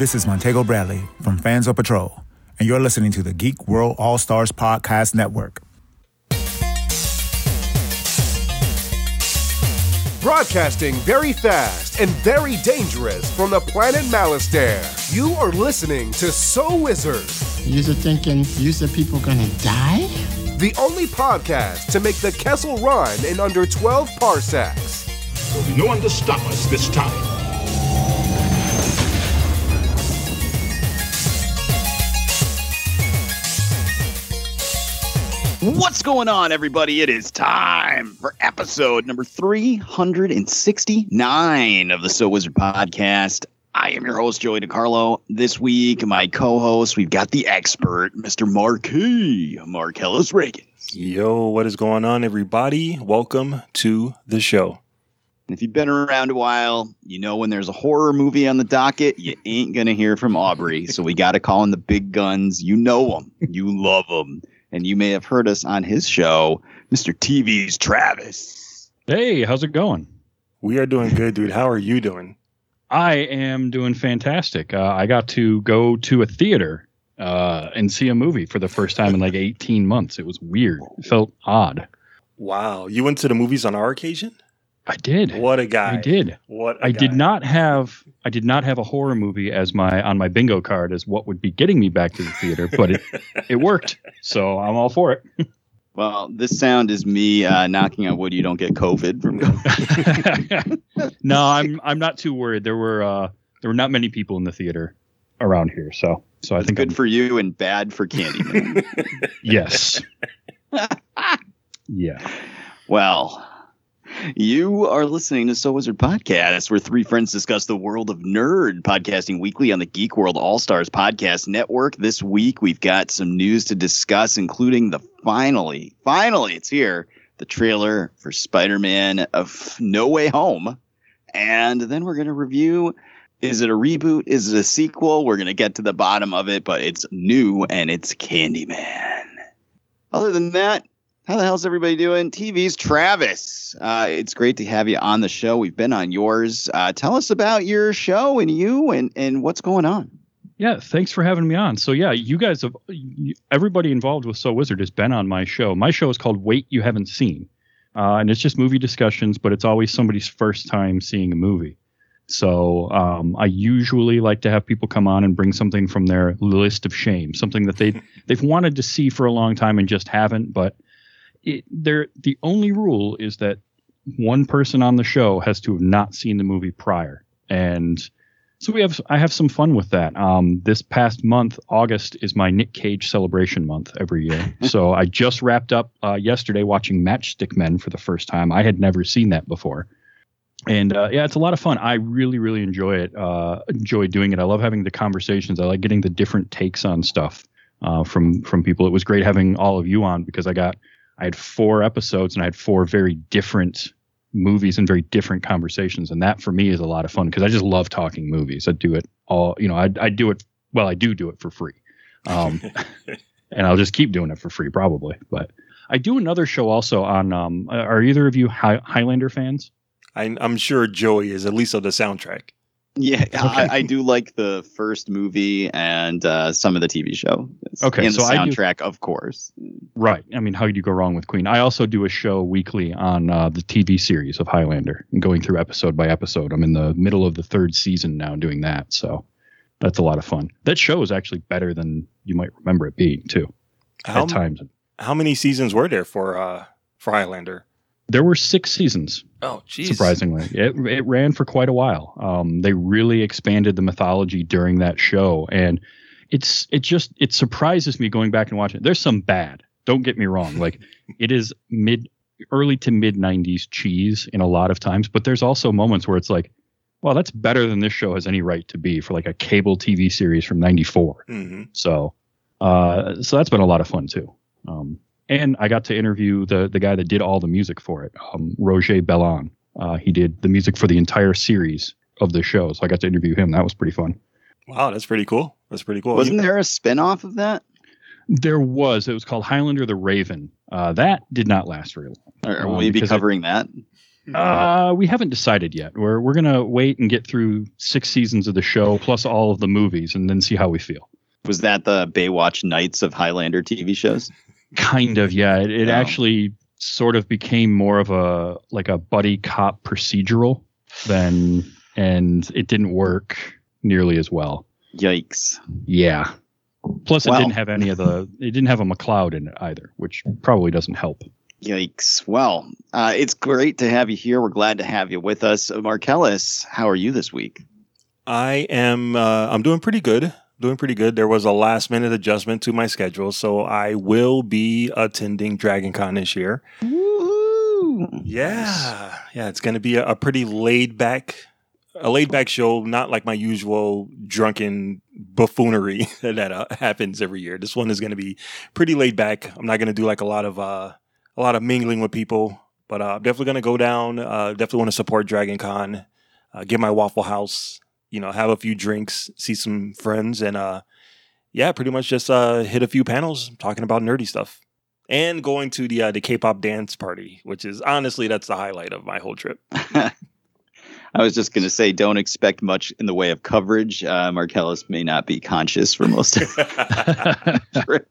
This is Montego Bradley from Fans of Patrol, and you're listening to the Geek World All Stars Podcast Network. Broadcasting very fast and very dangerous from the planet Malastare. You are listening to So Wizard. You're thinking, you said people gonna die? The only podcast to make the Kessel run in under 12 parsecs. There'll be no one to stop us this time. What's going on, everybody? It is time for episode number 369 of the So Wizard podcast. I am your host, Joey DiCarlo. This week, my co host, we've got the expert, Mr. Marquis, Marcellus Reagan. Yo, what is going on, everybody? Welcome to the show. And if you've been around a while, you know when there's a horror movie on the docket, you ain't going to hear from Aubrey. so we got to call in the big guns. You know them, you love them. And you may have heard us on his show, Mr. TV's Travis. Hey, how's it going? We are doing good, dude. How are you doing? I am doing fantastic. Uh, I got to go to a theater uh, and see a movie for the first time in like 18 months. It was weird. It felt odd. Wow. You went to the movies on our occasion? I did. What a guy. I did. What I I did not have I did not have a horror movie as my on my bingo card as what would be getting me back to the theater, but it it worked. So I'm all for it. Well, this sound is me uh, knocking on wood you don't get COVID from going. no, I'm I'm not too worried. There were uh there were not many people in the theater around here, so so I It's think good I'm- for you and bad for Candyman. yes. yeah. well, you are listening to So Wizard Podcast, where three friends discuss the world of nerd, podcasting weekly on the Geek World All Stars Podcast Network. This week, we've got some news to discuss, including the finally, finally, it's here, the trailer for Spider Man of No Way Home. And then we're going to review is it a reboot? Is it a sequel? We're going to get to the bottom of it, but it's new and it's Candyman. Other than that, how the hell's everybody doing? TV's Travis. Uh, it's great to have you on the show. We've been on yours. Uh, tell us about your show and you and, and what's going on. Yeah, thanks for having me on. So yeah, you guys have everybody involved with So Wizard has been on my show. My show is called Wait You Haven't Seen, uh, and it's just movie discussions, but it's always somebody's first time seeing a movie. So um, I usually like to have people come on and bring something from their list of shame, something that they they've wanted to see for a long time and just haven't. But it, they're, the only rule is that one person on the show has to have not seen the movie prior, and so we have I have some fun with that. Um, this past month, August is my Nick Cage celebration month every year. so I just wrapped up uh, yesterday watching Matchstick Men for the first time. I had never seen that before, and uh, yeah, it's a lot of fun. I really really enjoy it. Uh, enjoy doing it. I love having the conversations. I like getting the different takes on stuff uh, from from people. It was great having all of you on because I got I had four episodes and I had four very different movies and very different conversations. And that for me is a lot of fun because i just love talking movies. I do it all you know i, I do it well i do do it for free. Um, and i'll just keep doing it for free probably. But i do another show also on um, are either of you Hi- highlander fans? I, I'm sure Joey is at least of the soundtrack. Yeah, I, I do like the first movie and uh, some of the TV show. Yes. Okay, and the so I do- soundtrack, of course. right i mean how do you go wrong with queen i also do a show weekly on uh, the tv series of highlander and going through episode by episode i'm in the middle of the third season now doing that so that's a lot of fun that show is actually better than you might remember it being too How, at times how many seasons were there for uh for Highlander? There were six seasons, Oh, geez. surprisingly. It, it ran for quite a while. Um, they really expanded the mythology during that show. And it's it just it surprises me going back and watching it. There's some bad. Don't get me wrong. Like it is mid early to mid 90s cheese in a lot of times, but there's also moments where it's like, well, that's better than this show has any right to be for like a cable TV series from 94. hmm So, uh, so that's been a lot of fun too. Um, and I got to interview the the guy that did all the music for it, um, Roger Bellon. Uh, he did the music for the entire series of the show, so I got to interview him. That was pretty fun. Wow, that's pretty cool. That's pretty cool. Wasn't there a spin-off of that? There was. It was called Highlander the Raven. Uh, that did not last very long. Or, or Um, will you be because it- covering that? Uh, we haven't decided yet. We're we're gonna wait and get through six seasons of the show plus all of the movies, and then see how we feel. Was that the Baywatch Nights of Highlander TV shows? Kind of, yeah. It, it Oh. actually sort of became more of a like a buddy cop procedural than, and it didn't work nearly as well. Yikes. Yeah. Plus, it Wow. didn't have any of the. It didn't have a MacLeod in it either, which probably doesn't help. Yikes. Well, uh, it's great to have you here. We're glad to have you with us. Uh, Marcellus, how are you this week? I am. Uh, I'm doing pretty good. Doing pretty good. There was a last minute adjustment to my schedule, so I will be attending Dragon Con this year. Woo! Yeah, yeah. It's going to be a, a pretty laid back, a laid back show. Not like my usual drunken buffoonery that uh, happens every year. This one is going to be pretty laid back. I'm not going to do like a lot of uh, a lot of mingling with people, but uh, I'm definitely going to go down. Uh, definitely want to support Dragon Con. Uh, get my Waffle House. You know, have a few drinks, see some friends, and uh, yeah, pretty much just uh, hit a few panels talking about nerdy stuff and going to the uh, the K-pop dance party, which is honestly that's the highlight of my whole trip. I was just going to say, don't expect much in the way of coverage. Uh, Marcellus may not be conscious for most of the trip.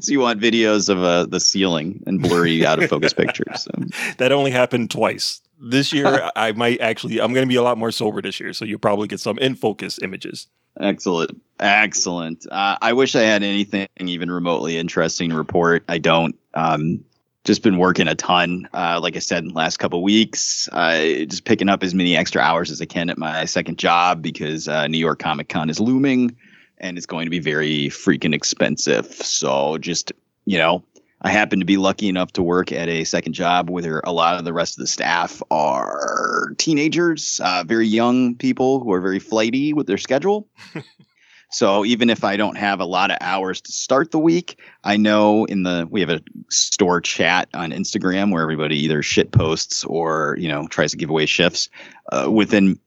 So you want videos of uh, the ceiling and blurry, out of focus pictures. So. that only happened twice. This year, I might actually. I'm going to be a lot more sober this year, so you'll probably get some in focus images. Excellent. Excellent. Uh, I wish I had anything even remotely interesting to report. I don't. Um, just been working a ton. Uh, like I said, in the last couple weeks, uh, just picking up as many extra hours as I can at my second job because uh, New York Comic Con is looming and it's going to be very freaking expensive. So just, you know, I happen to be lucky enough to work at a second job where a lot of the rest of the staff are teenagers, uh, very young people who are very flighty with their schedule. so even if I don't have a lot of hours to start the week, I know in the we have a store chat on Instagram where everybody either shit posts or you know tries to give away shifts uh, within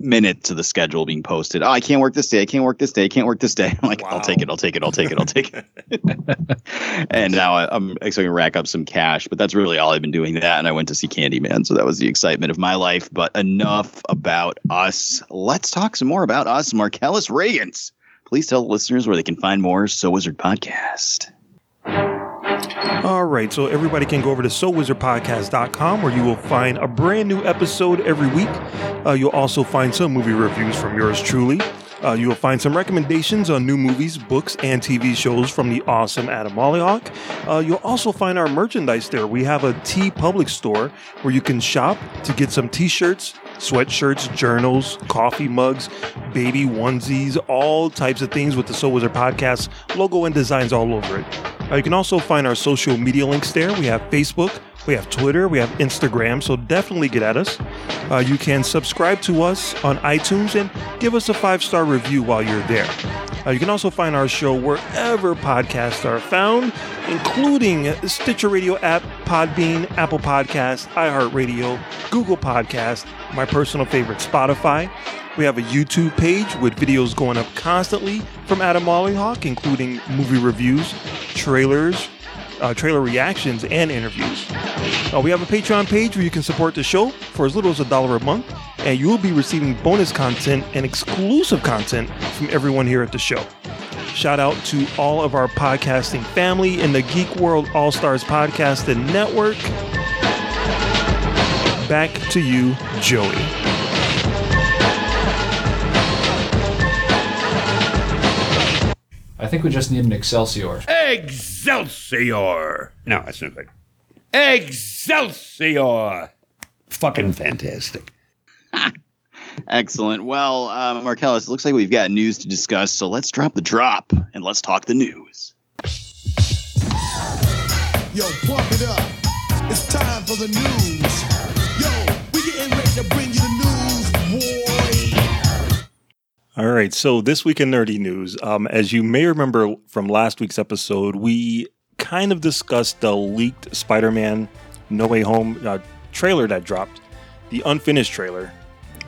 minutes to the schedule being posted. Oh, I can't work this day. I can't work this day. I can't work this day. I'm like, I'll take it. I'll take it. I'll take it. I'll take it. and now I, I'm actually going to rack up some cash, but that's really all I've been doing that. And I went to see Candyman. So that was the excitement of my life. But enough about us. Let's talk some more about us. Marcellus Reagans. Please tell the listeners where they can find more So Wizard podcast. All right, so everybody can go over to SoWizardPodcast.com where you will find a brand new episode every week. Uh, you'll also find some movie reviews from yours truly. Uh, you will find some recommendations on new movies, books, and TV shows from the awesome Adam Mollyhawk. Uh, you'll also find our merchandise there. We have a TeePublic store where you can shop to get some t-shirts, sweatshirts, journals, coffee mugs, baby onesies, all types of things with the So Wizard Podcast logo and designs all over it. Uh, you can also find our social media links there. We have Facebook, we have Twitter, we have Instagram, so definitely get at us. Uh, you can subscribe to us on iTunes and give us a five star review while you're there. Uh, you can also find our show wherever podcasts are found, including Stitcher Radio app, Podbean, Apple Podcast, iHeartRadio, Google Podcast, my personal favorite, Spotify. We have a YouTube page with videos going up constantly from Adam Mollyhawk, including movie reviews, trailers, uh, trailer reactions, and interviews. Uh, we have a Patreon page where you can support the show for as little as a dollar a month, and you will be receiving bonus content and exclusive content from everyone here at the show. Shout out to all of our podcasting family in the Geek World All Stars Podcast and Network. Back to you, Joey. Think we just need an Excelsior. Excelsior! No, that's not good. Excelsior! Fucking fantastic. Excellent. Well, uh, Marcellus, it looks like we've got news to discuss. So let's drop the drop and let's talk the news. Yo, pump it up. It's time for the news. All right, so this week in nerdy news, um, as you may remember from last week's episode, we kind of discussed the leaked Spider-Man No Way Home uh, trailer that dropped, the unfinished trailer,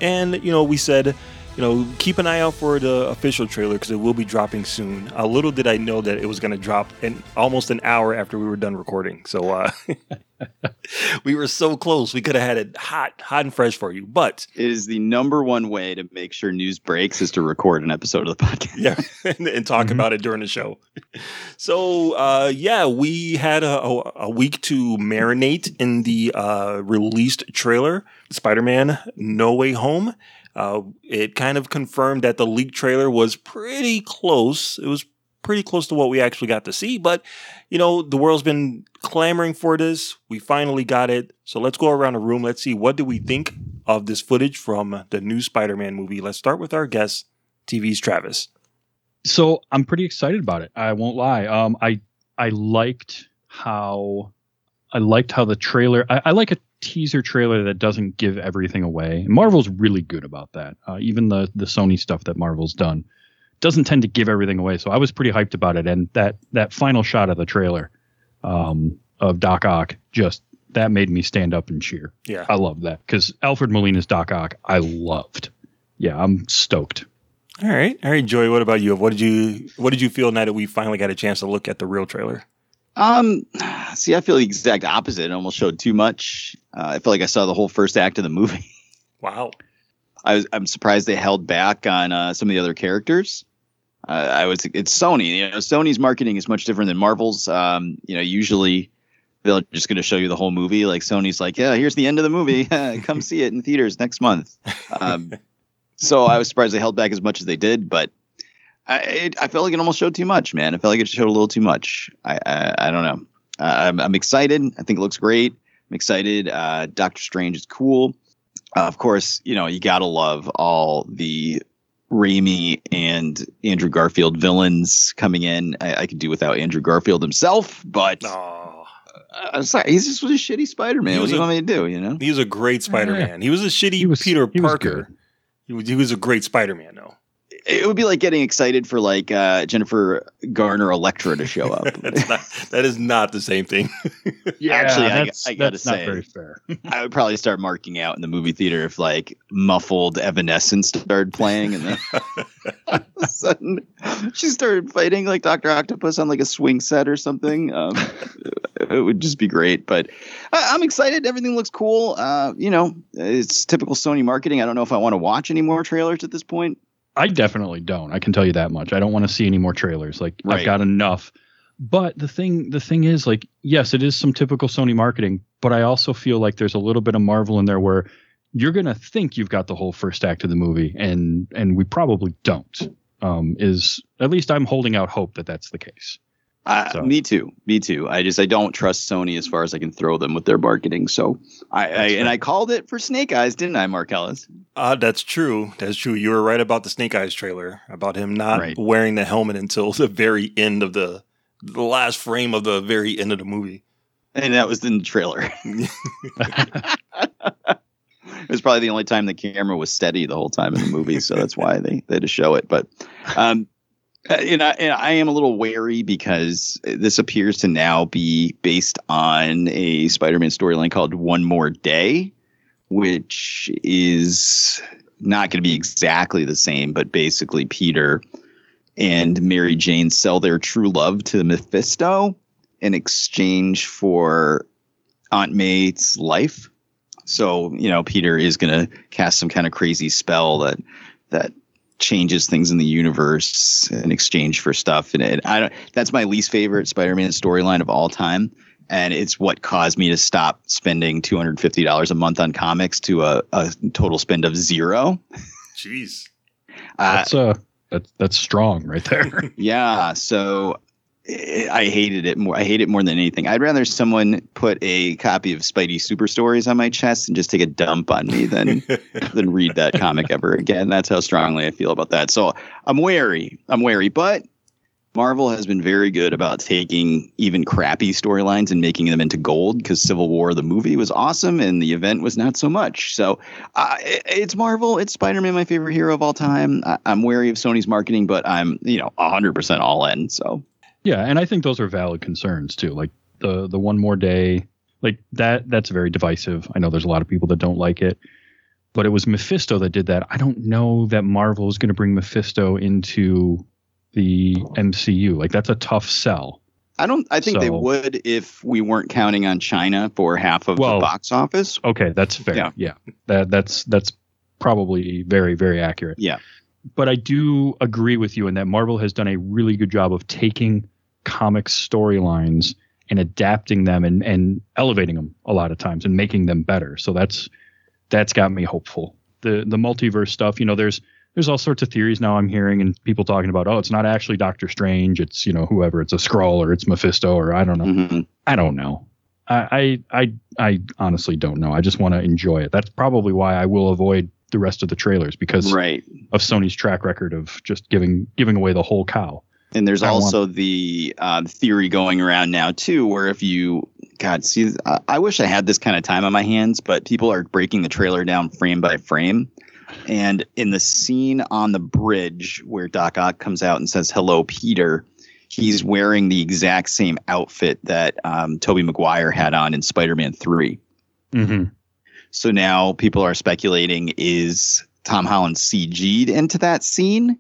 and you know we said you know, keep an eye out for the official trailer because it will be dropping soon. Uh, little did I know that it was going to drop in almost an hour after we were done recording. So uh, we were so close. We could have had it hot, hot and fresh for you. But It is the number one way to make sure news breaks is to record an episode of the podcast. yeah, and, and talk about it during the show. So uh, yeah, we had a, a, a week to marinate in the uh, released trailer, Spider-Man: No Way Home. Uh, it kind of confirmed that the leak trailer was pretty close. It was pretty close to what we actually got to see, but you know the world's been clamoring for this. We finally got it. So let's go around the room. Let's see what do we think of this footage from the new Spider-Man movie. Let's start with our guest, TV's Travis. So I'm pretty excited about it. I won't lie. Um, I I liked how I liked how the trailer. I, I like a teaser trailer that doesn't give everything away. Marvel's really good about that. Uh, even the the Sony stuff that Marvel's done doesn't tend to give everything away. So I was pretty hyped about it. And that that final shot of the trailer um, of Doc Ock just that made me stand up and cheer. Yeah. I love that because Alfred Molina's Doc Ock I loved. Yeah, I'm stoked. All right, all right, Joy. What about you? What did you What did you feel now that we finally got a chance to look at the real trailer? Um, see, I feel the exact opposite. It almost showed too much. Uh, I feel like I saw the whole first act of the movie. Wow. I was, I'm surprised they held back on uh, some of the other characters. Uh, I was it's Sony. You know, Sony's marketing is much different than Marvel's. Um, you know, usually they're just going to show you the whole movie. Like Sony's like, yeah, here's the end of the movie. Come see it in theaters next month. Um, so I was surprised they held back as much as they did, but I it, I felt like it almost showed too much, man. I felt like it showed a little too much. I I, I don't know. Uh, I'm, I'm excited. I think it looks great. I'm excited. Uh, Doctor Strange is cool. Uh, of course, you know you gotta love all the Raimi and Andrew Garfield villains coming in. I, I could do without Andrew Garfield himself, but Oh, I'm sorry, he's just a shitty Spider-Man. He What was do you a- want me to do? You know, he was a great Spider-Man. He was a shitty He was- Peter he Parker. good. He was, he was a great Spider-Man, though. It would be like getting excited for like uh, Jennifer Garner Elektra to show up. That's not, that is not the same thing. yeah, Actually, I- that's, I gotta that's not say- very fair. I would probably start marking out in the movie theater if like muffled Evanescence started playing, and then all of a sudden she started fighting like Doctor Octopus on like a swing set or something. Um, it would just be great. But I, I'm excited. Everything looks cool. Uh, you know, it's typical Sony marketing. I don't know if I want to watch any more trailers at this point. I definitely don't. I can tell you that much. I don't want to see any more trailers. Like Right. I've got enough. But the thing the thing is like yes, it is some typical Sony marketing, but I also feel like there's a little bit of Marvel in there where you're going to think you've got the whole first act of the movie and and we probably don't. Um is at least I'm holding out hope that that's the case. Uh, So- Me too. Me too. I just I don't trust Sony as far as I can throw them with their marketing. So I, I and I called it for Snake Eyes, didn't I, Marcellus? Uh, that's true. That's true. You were right about the Snake Eyes trailer, about him not Right. wearing the helmet until the very end of the the last frame of the very end of the movie. And that was in the trailer. it was probably the only time the camera was steady the whole time in the movie, so that's why they they had to show it. But um, uh, and I, and I am a little wary because this appears to now be based on a Spider-Man storyline called One More Day, which is not going to be exactly the same, but basically Peter and Mary Jane sell their true love to Mephisto in exchange for Aunt May's life. So, you know, Peter is going to cast some kind of crazy spell that that changes things in the universe in exchange for stuff and it, I don't that's my least favorite Spider-Man storyline of all time and it's what caused me to stop spending $250 a month on comics to a, a total spend of zero. Jeez. Uh, That's uh that's that's strong right there. Yeah, so I I hated it more. I hate it more than anything. I'd rather someone put a copy of Spidey Super Stories on my chest and just take a dump on me than than read that comic ever again. That's how strongly I feel about that. So I'm wary. I'm wary, but Marvel has been very good about taking even crappy storylines and making them into gold because Civil War, the movie, was awesome and the event was not so much. So uh, it- it's Marvel. It's Spider Man, my favorite hero of all time. I- I'm wary of Sony's marketing, but I'm, you know, 100% all in. So Yeah, and I think those are valid concerns too. Like the the one more day, like that that's very divisive. I know there's a lot of people that don't like it. but it was Mephisto that did that. I don't know that Marvel is going to bring Mephisto into the MCU. Like that's a tough sell. I don't. I think they would if we weren't counting on China for half of Well- the box office. Okay, that's fair. Yeah. Yeah. That that's that's probably very very accurate. Yeah. But I do agree with you in that Marvel has done a really good job of taking comic storylines and adapting them and and elevating them a lot of times and making them better. So that's that's got me hopeful. The the multiverse stuff, you know, there's there's all sorts of theories now I'm hearing and people talking about, oh, it's not actually Doctor Strange, it's you know whoever, it's a Skrull or it's Mephisto or I don't know. Mhm. I don't know. I, I I I honestly don't know. I just want to enjoy it. That's probably why I will avoid the rest of the trailers because Right. of Sony's track record of just giving giving away the whole cow. And there's I want- also the uh, theory going around now too, where if you, God, see, I, I wish I had this kind of time on my hands, but people are breaking the trailer down frame by frame. And in the scene on the bridge where Doc Ock comes out and says "Hello, Peter," he's wearing the exact same outfit that um, Tobey Maguire had on in Spider-Man Three. Mm-hmm. So now people are speculating is Tom Holland CG'd into that scene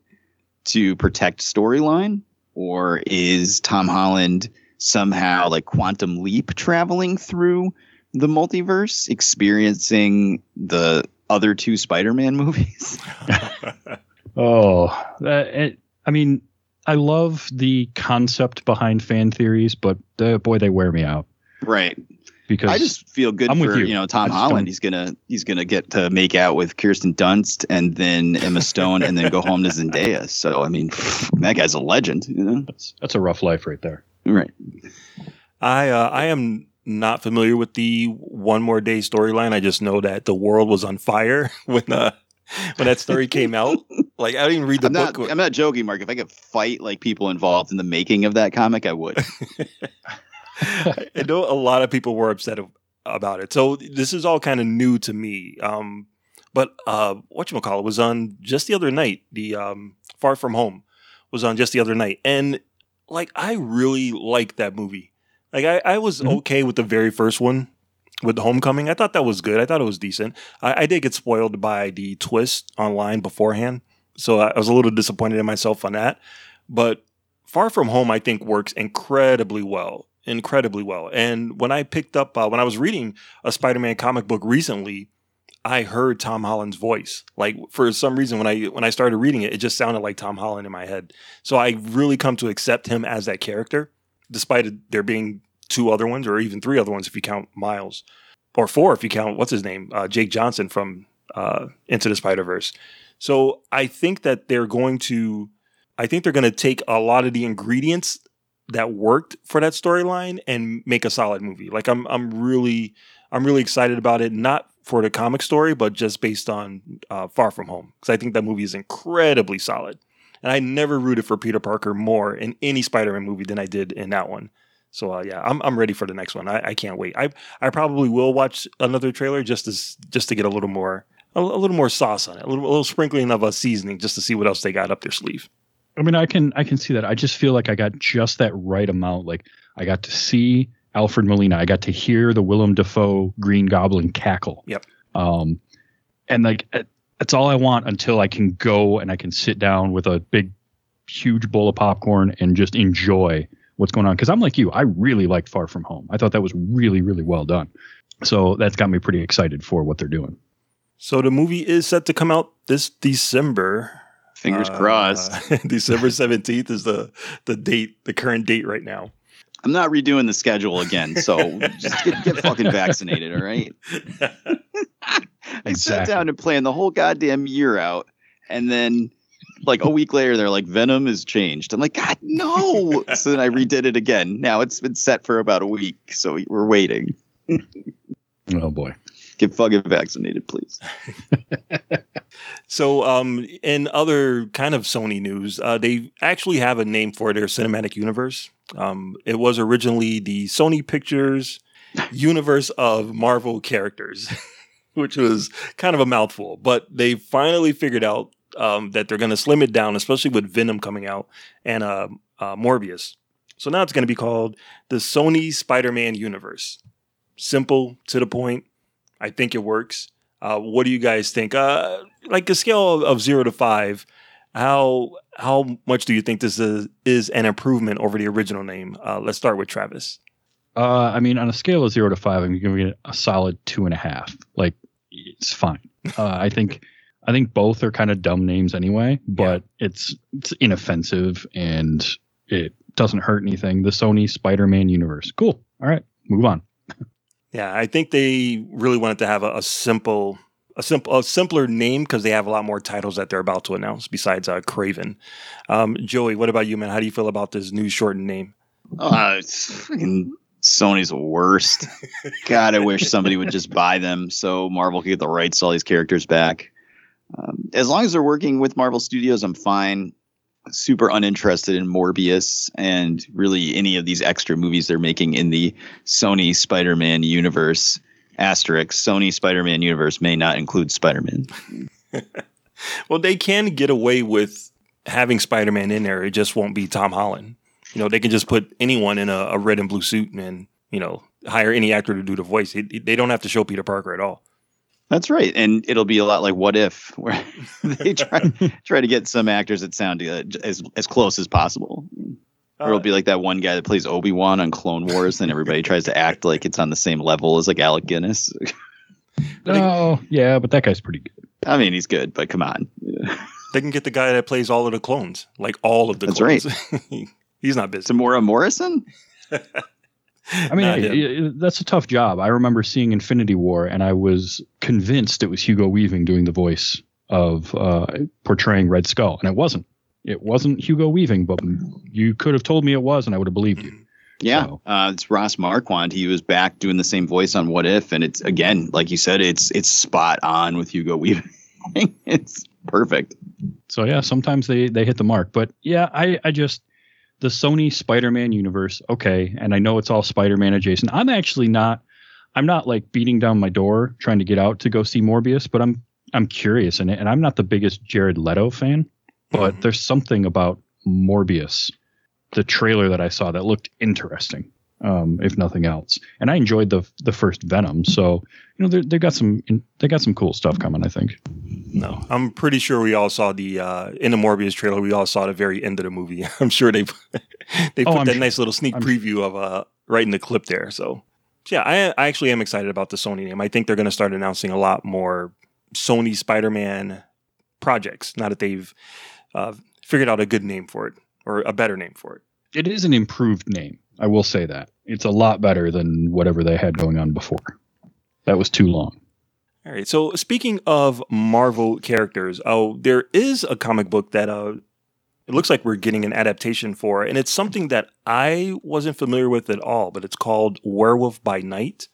to protect storyline? Or is Tom Holland somehow like quantum leap traveling through the multiverse, experiencing the other two Spider Man movies? Oh, that, it, I mean, I love the concept behind fan theories, but uh, boy, they wear me out right. because I just feel good I'm with for you. you. know Tom Holland. don't- He's gonna he's gonna get to make out with Kirsten Dunst and then Emma Stone and then go home to Zendaya. So I mean, that guy's a legend. You know, that's, that's a rough life right there. right? I uh, I am not familiar with the one more day storyline. I just know that the world was on fire when uh, when that story came out. Like I didn't even read the I'm not. book. I'm not joking, Mark. If I could fight like people involved in the making of that comic, I would. I know a lot of people were upset about it. So this is all kind of new to me. Um, but uh, what you call it was on just the other night. The um, Far From Home was on just the other night, and like I really liked that movie. Like I, I was Mhm. okay with the very first one with the Homecoming. I thought that was good. I thought it was decent. I, I did get spoiled by the twist online beforehand, so I, was a little disappointed in myself on that. But Far From Home, I think, works incredibly well. Incredibly well. And when I picked up, uh, when I was reading a Spider Man comic book recently, I heard Tom Holland's voice. Like for some reason, when I when I started reading it, it just sounded like Tom Holland in my head. So I really come to accept him as that character, despite there being two other ones, or even three other ones if you count Miles, or four if you count what's his name, uh, Jake Johnson from uh, Into the Spider Verse. So I think that they're going to, I think they're going to take a lot of the ingredients that worked for that storyline and make a solid movie. Like I'm, I'm really, I'm really excited about it. Not for the comic story, but just based on uh, Far From Home, because I think that movie is incredibly solid. And I never rooted for Peter Parker more in any Spider-Man movie than I did in that one. So uh, yeah, I'm I'm ready for the next one. I, I can't wait. I I probably will watch another trailer just to just to get a little more a, a little more sauce on it, a little, a little sprinkling of a seasoning, just to see what else they got up their sleeve. I mean, I can I can see that. I just feel like I got just that right amount. Like I got to see Alfred Molina. I got to hear the Willem Dafoe Green Goblin cackle. Yep. Um, and like it- that's all I want until I can go and I can sit down with a big, huge bowl of popcorn and just enjoy what's going on. Because I'm like you, I really liked Far From Home. I thought that was really really well done. So that's got me pretty excited for what they're doing. So the movie is set to come out this December. Fingers Uh, crossed. December seventeenth is the the date, the current date right now. I'm not redoing the schedule again, so just get, get fucking vaccinated, all right? I sat down and planned the whole goddamn year out, and then like a week later, they're like, Venom is changed. I'm like, God, no. so then I redid it again. Now it's been set for about a week, so we're waiting. Oh boy. Get fucking vaccinated, please. So, um, in other kind of Sony news, uh, they actually have a name for their cinematic universe. Um, it was originally the Sony Pictures universe of Marvel characters, which was kind of a mouthful, but they finally figured out um, that they're going to slim it down, especially with Venom coming out and uh, uh, Morbius. So now it's going to be called the Sony Spider Man universe. Simple, to the point. I think it works. Uh, what do you guys think? Uh, like a scale of, zero to five, how how much do you think this is is an improvement over the original name? Uh, let's start with Travis. Uh, I mean, on a scale of zero to five, I'm giving it a solid two and a half. Like, it's fine. Uh, I think, I think both are kind of dumb names anyway, but it's it's inoffensive and it doesn't hurt anything. The Sony Spider-Man universe, cool. All right, move on. Yeah, I think they really wanted to have a, a simple, a simple, a simpler name because they have a lot more titles that they're about to announce besides uh, Kraven. Um, Joey, what about you, man? How do you feel about this new shortened name? Uh, it's fucking Sony's worst. God, I wish somebody would just buy them so Marvel could get the rights to all these characters back. Um, as long as they're working with Marvel Studios, I'm fine. Super uninterested in Morbius and really any of these extra movies they're making in the Sony Spider-Man universe. Asterisk: Sony Spider-Man universe may not include Spider-Man. Well, they can get away with having Spider-Man in there. It just won't be Tom Holland. You know, they can just put anyone in a, a red and blue suit and you know hire any actor to do the voice. It, it- they don't have to show Peter Parker at all. That's right, and it'll be a lot like What If, where they try try to get some actors that sound uh, as as close as possible. Or it'll be like that one guy that plays Obi Wan on Clone Wars, and everybody tries to act like it's on the same level as like Alec Guinness. Oh, yeah, but that guy's pretty good. I mean, he's good, but come on. They can get the guy that plays all of the clones, like all of the That's clones. He's not busy. Temuera Morrison? I mean, it- it- that's a tough job. I remember seeing Infinity War, and I was convinced it was Hugo Weaving doing the voice of uh, portraying Red Skull, and it wasn't. It wasn't Hugo Weaving, but you could have told me it was, and I would have believed you. Yeah, So- uh, it's Ross Marquand. He was back doing the same voice on What If, and it's again, like you said, it's it's spot on with Hugo Weaving. it's perfect. So yeah, sometimes they they hit the mark. But yeah, I I just the Sony Spider-Man universe, okay, and I know it's all Spider-Man adjacent. I'm actually not I'm not like beating down my door trying to get out to go see Morbius, but I'm I'm curious in it, and I'm not the biggest Jared Leto fan, but there's something about Morbius, the trailer that I saw that looked interesting, um, if nothing else. And I enjoyed the the first Venom, so you know they they got some they got some cool stuff coming. I think. No, I'm pretty sure we all saw the uh, in the Morbius trailer. We all saw the very end of the movie. I'm sure they they Oh, put I'm that sure. nice little sneak I'm preview of uh right in the clip there. So yeah, I I actually am excited about the Sony name. I think they're going to start announcing a lot more Sony Spider-Man projects. Now that they've uh, figured out a good name for it or a better name for it. it is an improved name. I will say that it's a lot better than whatever they had going on before. That was too long. All right. So speaking of Marvel characters, oh, there is a comic book that uh, it looks like we're getting an adaptation for, and it's something that I wasn't familiar with at all. But it's called Werewolf by Night.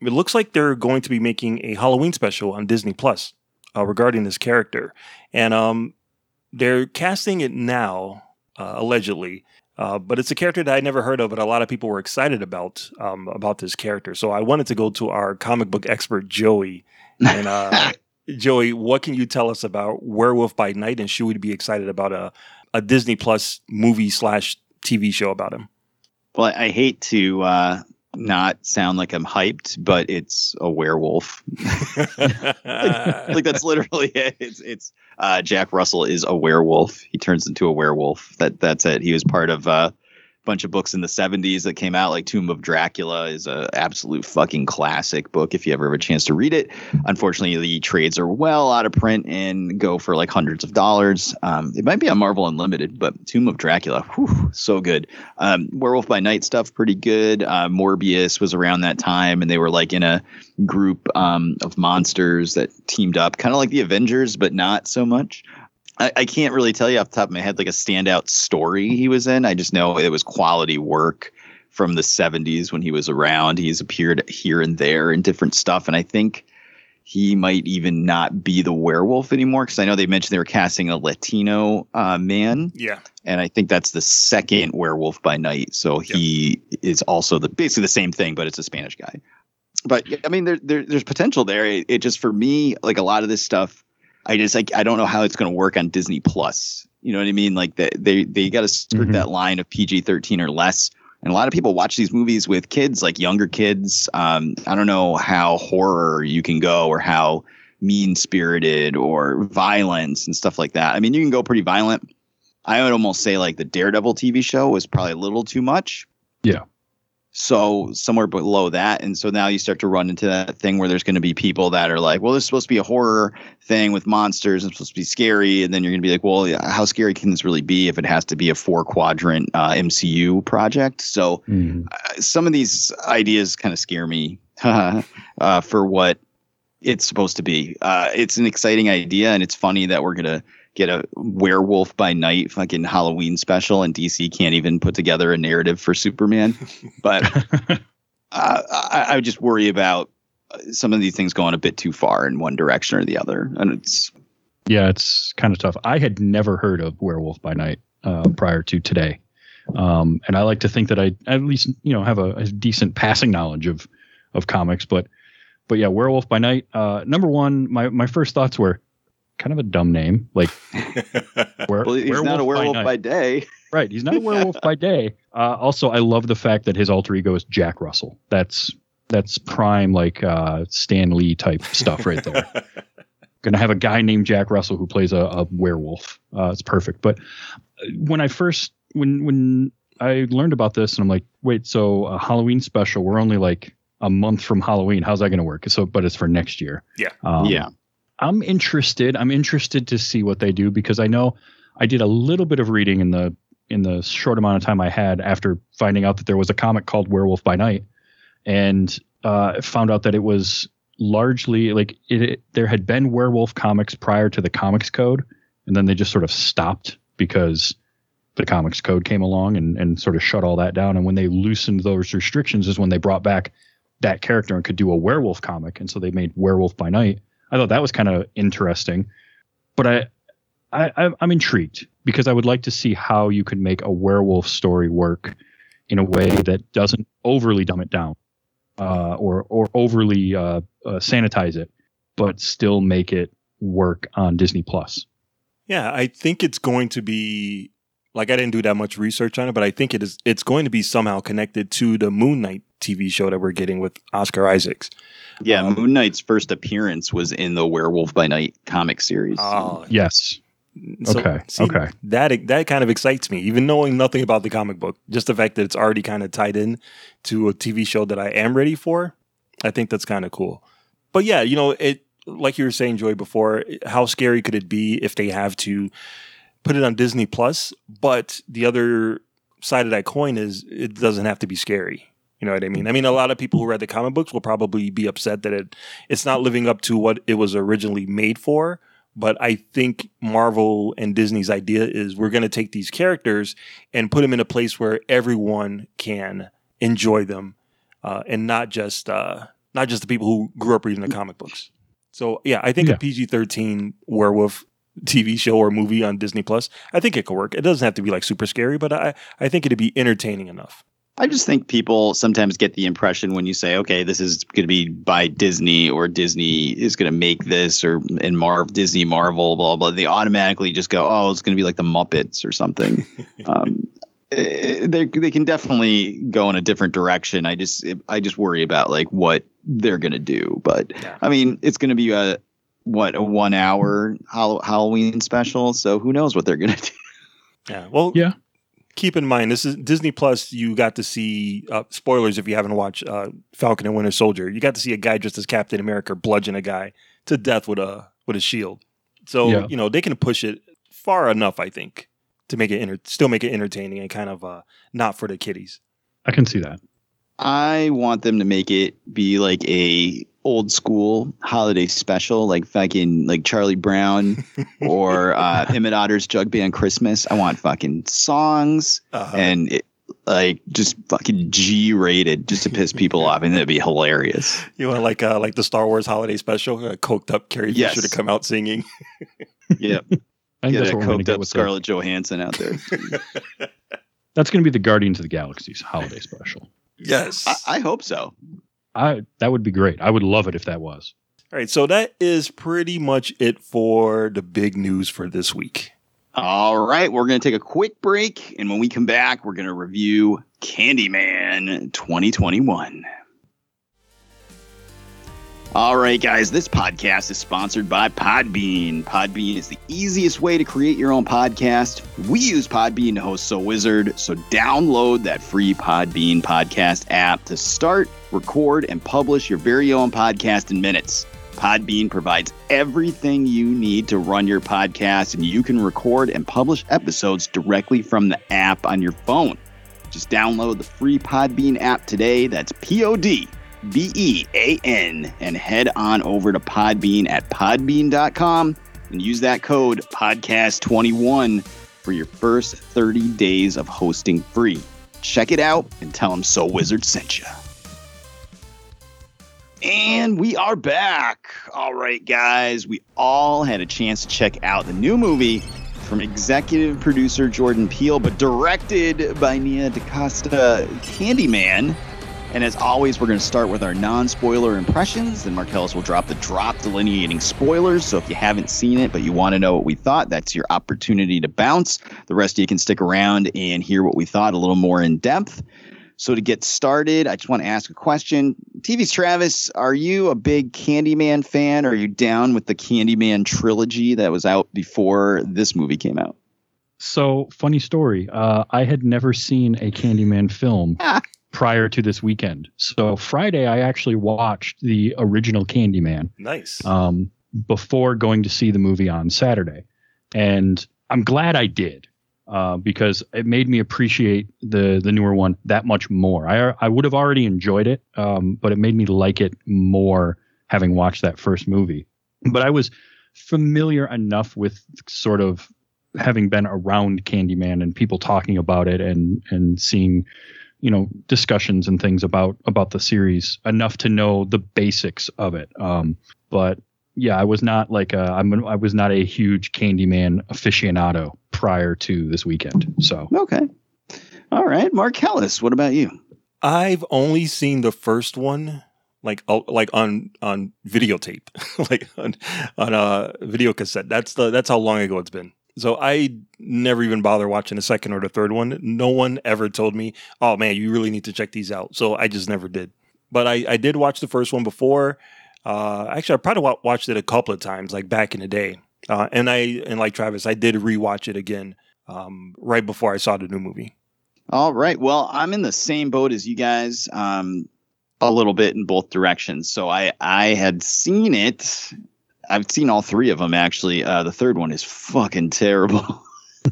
It looks like they're going to be making a Halloween special on Disney Plus uh, regarding this character, and um, they're casting it now, uh, allegedly. Uh, but it's a character that I never heard of, but a lot of people were excited about um, about this character. So I wanted to go to our comic book expert Joey, and uh, Joey, what can you tell us about Werewolf by Night, and should we be excited about a a Disney Plus movie slash TV show about him? Well, I hate to uh, not sound like I'm hyped, but it's a werewolf. like that's literally it. It's it's uh, Jack Russell is a werewolf. He turns into a werewolf. That that's it. He was part of uh, bunch of books in the 70s that came out like Tomb of Dracula is a absolute fucking classic book if you ever have a chance to read it. Unfortunately, the trades are well out of print and go for like hundreds of dollars. Um, it might be on Marvel Unlimited, but Tomb of Dracula, whew, so good. Um, Werewolf by Night stuff, pretty good. Uh, Morbius was around that time, and they were like in a group um, of monsters that teamed up, kind of like the Avengers, but not so much. I, I can't really tell you off the top of my head like a standout story he was in. I just know it was quality work from the 70s when he was around. He's appeared here and there in different stuff, and I think he might even not be the werewolf anymore because I know they mentioned they were casting a Latino uh, man yeah, and I think that's the second Werewolf by Night. So he is also the basically the same thing, but it's a Spanish guy. But I mean, there, there there's potential there. It, it just for me, like a lot of this stuff, I just like I don't know how it's going to work on Disney Plus. You know what I mean? Like they they they got to skirt Mhm. that line of PG thirteen or less. And a lot of people watch these movies with kids, like younger kids. Um, I don't know how horror you can go or how mean spirited or violence and stuff like that. I mean, you can go pretty violent. I would almost say like the Daredevil TV show was probably a little too much. Yeah. So somewhere below that, and so now you start to run into that thing where there's going to be people that are like, "Well, this is supposed to be a horror thing with monsters, and it's supposed to be scary," and then you're going to be like, "Well, yeah, how scary can this really be if it has to be a four quadrant uh, MCU project?" So Mhm. uh, some of these ideas kind of scare me uh, for what it's supposed to be. Uh, it's an exciting idea, and it's funny that we're gonna get a werewolf by night fucking Halloween special, and DC can't even put together a narrative for Superman. But uh, I, I would just worry about uh, some of these things going a bit too far in one direction or the other, and it's Yeah, it's kind of tough. I had never heard of Werewolf by Night uh, prior to today, um, and I like to think that I at least you know have a, a decent passing knowledge of of comics. But but yeah, Werewolf by Night. Uh, number one, my my first thoughts were kind of a dumb name, like were, well, he's not a werewolf Night. by day. Right, he's not a werewolf by day. Uh, also, I love the fact that his alter ego is Jack Russell. That's that's prime like uh, Stan Lee type stuff right there. Gonna have a guy named Jack Russell who plays a, a werewolf. Uh, it's perfect. But uh, when I first when when I learned about this, and I'm like, wait, so a Halloween special? We're only like a month from Halloween. How's that gonna work? So, but it's for next year. Yeah. Um, yeah, I'm interested. I'm interested to see what they do because I know I did a little bit of reading in the in the short amount of time I had after finding out that there was a comic called Werewolf by Night, and uh, found out that it was largely like it, it. There had been werewolf comics prior to the Comics Code, and then they just sort of stopped because the Comics Code came along and and sort of shut all that down. And when they loosened those restrictions, is when they brought back that character and could do a werewolf comic, and so they made Werewolf by Night. I thought that was kind of interesting, but I, I, I'm intrigued because I would like to see how you could make a werewolf story work in a way that doesn't overly dumb it down, uh, or or overly uh, uh, sanitize it, but still make it work on Disney Plus. Yeah, I think it's going to be like I didn't do that much research on it, but I think it is it's going to be somehow connected to the Moon Knight TV show that we're getting with Oscar Isaacs. yeah. Um, Moon Knight's first appearance was in the Werewolf by Night comic series. Oh, Yes. Okay, okay. That that kind of excites me, even knowing nothing about the comic book. Just the fact that it's already kind of tied in to a TV show that I am ready for. I think that's kind of cool. But yeah, you know, it like you were saying, Joy, before, how scary could it be if they have to put it on Disney Plus? But the other side of that coin is it doesn't have to be scary. You know what I mean? I mean, a lot of people who read the comic books will probably be upset that it it's not living up to what it was originally made for. But I think Marvel and Disney's idea is we're going to take these characters and put them in a place where everyone can enjoy them, uh, and not just uh, not just the people who grew up reading the comic books. So yeah, I think Yeah. a PG thirteen werewolf TV show or movie on Disney Plus, I think it could work. It doesn't have to be like super scary, but I I think it'd be entertaining enough. I just think people sometimes get the impression when you say, okay, this is going to be by Disney or Disney is going to make this or in Marv Disney Marvel blah blah. They automatically just go, oh, it's going to be like the Muppets or something. um, eh, they they can definitely go in a different direction. I just I just worry about like what they're going to do. But I mean, it's going to be a what a one hour Hall- Halloween special. So who knows what they're going to do. Yeah. Well, Yeah. Keep in mind, this is Disney Plus. You got to see uh, spoilers if you haven't watched uh, Falcon and Winter Soldier. You got to see a guy dressed as Captain America bludgeon a guy to death with a with a shield. So Yeah. you know they can push it far enough, I think, to make it enter- still make it entertaining and kind of uh, not for the kiddies. I can see that. I want them to make it be like a old school holiday special, like fucking like Charlie Brown or uh, Emmett Otter's Jug Band Christmas. I want fucking songs Uh-huh. and it, like just fucking G rated just to piss people off, and that'd be hilarious. You want like uh, like the Star Wars holiday special, uh, coked up Carrie Yes. Fisher to come out singing. Yeah, I think get that's a what we're going coked get up with the, Scarlett Johansson out there. That's going to be the Guardians of the Galaxy's holiday special. yes. I, I hope so. I that would be great. I would love it if that was. All right, so that is pretty much it for the big news for this week. All right, we're going to take a quick break. And when we come back, we're going to review Candyman 2021. All right, guys, this podcast is sponsored by Podbean. Podbean is the easiest way to create your own podcast. We use Podbean to host So Wizard, so download that free Podbean podcast app to start, record, and publish your very own podcast in minutes. Podbean provides everything you need to run your podcast, and you can record and publish episodes directly from the app on your phone. Just download the free Podbean app today. That's P O D B E A N and head on over to Podbean at podbean.com and use that code podcast21 for your first 30 days of hosting free. Check it out and tell them So Wizard sent you. And we are back. All right, guys, we all had a chance to check out the new movie from executive producer Jordan Peele, but directed by Nia DaCosta, Candyman. And as always, we're going to start with our non spoiler impressions. Then Marcellus will drop the drop delineating spoilers. So if you haven't seen it, but you want to know what we thought, that's your opportunity to bounce. The rest of you can stick around and hear what we thought a little more in depth. So to get started, I just want to ask a question. TV's Travis, are you a big Candyman fan? Are you down with the Candyman trilogy that was out before this movie came out? So, funny story. Uh, I had never seen a Candyman film prior to this weekend. So, Friday, I actually watched the original Candyman Nice. um, before going to see the movie on Saturday. And I'm glad I did uh, because it made me appreciate the the newer one that much more. I I would have already enjoyed it, um, but it made me like it more having watched that first movie. But I was familiar enough with sort of having been around Candyman and people talking about it and and seeing you know discussions and things about about the series enough to know the basics of it um but yeah i was not like a, i'm i was not a huge candyman aficionado prior to this weekend so Okay. All right. Marcellus, what about you? I've only seen the first one like oh, like on on videotape, like on on a video cassette. That's the that's how long ago it's been. So I never even bother watching the second or the third one. No one ever told me, "Oh man, you really need to check these out." So I just never did. But I I did watch the first one before. Uh, actually, I probably watched it a couple of times, like back in the day. Uh, and I and like Travis, I did rewatch it again um, right before I saw the new movie. All right. Well, I'm in the same boat as you guys, um, a little bit in both directions. So I I had seen it. I've seen all three of them actually. Uh, the third one is fucking terrible.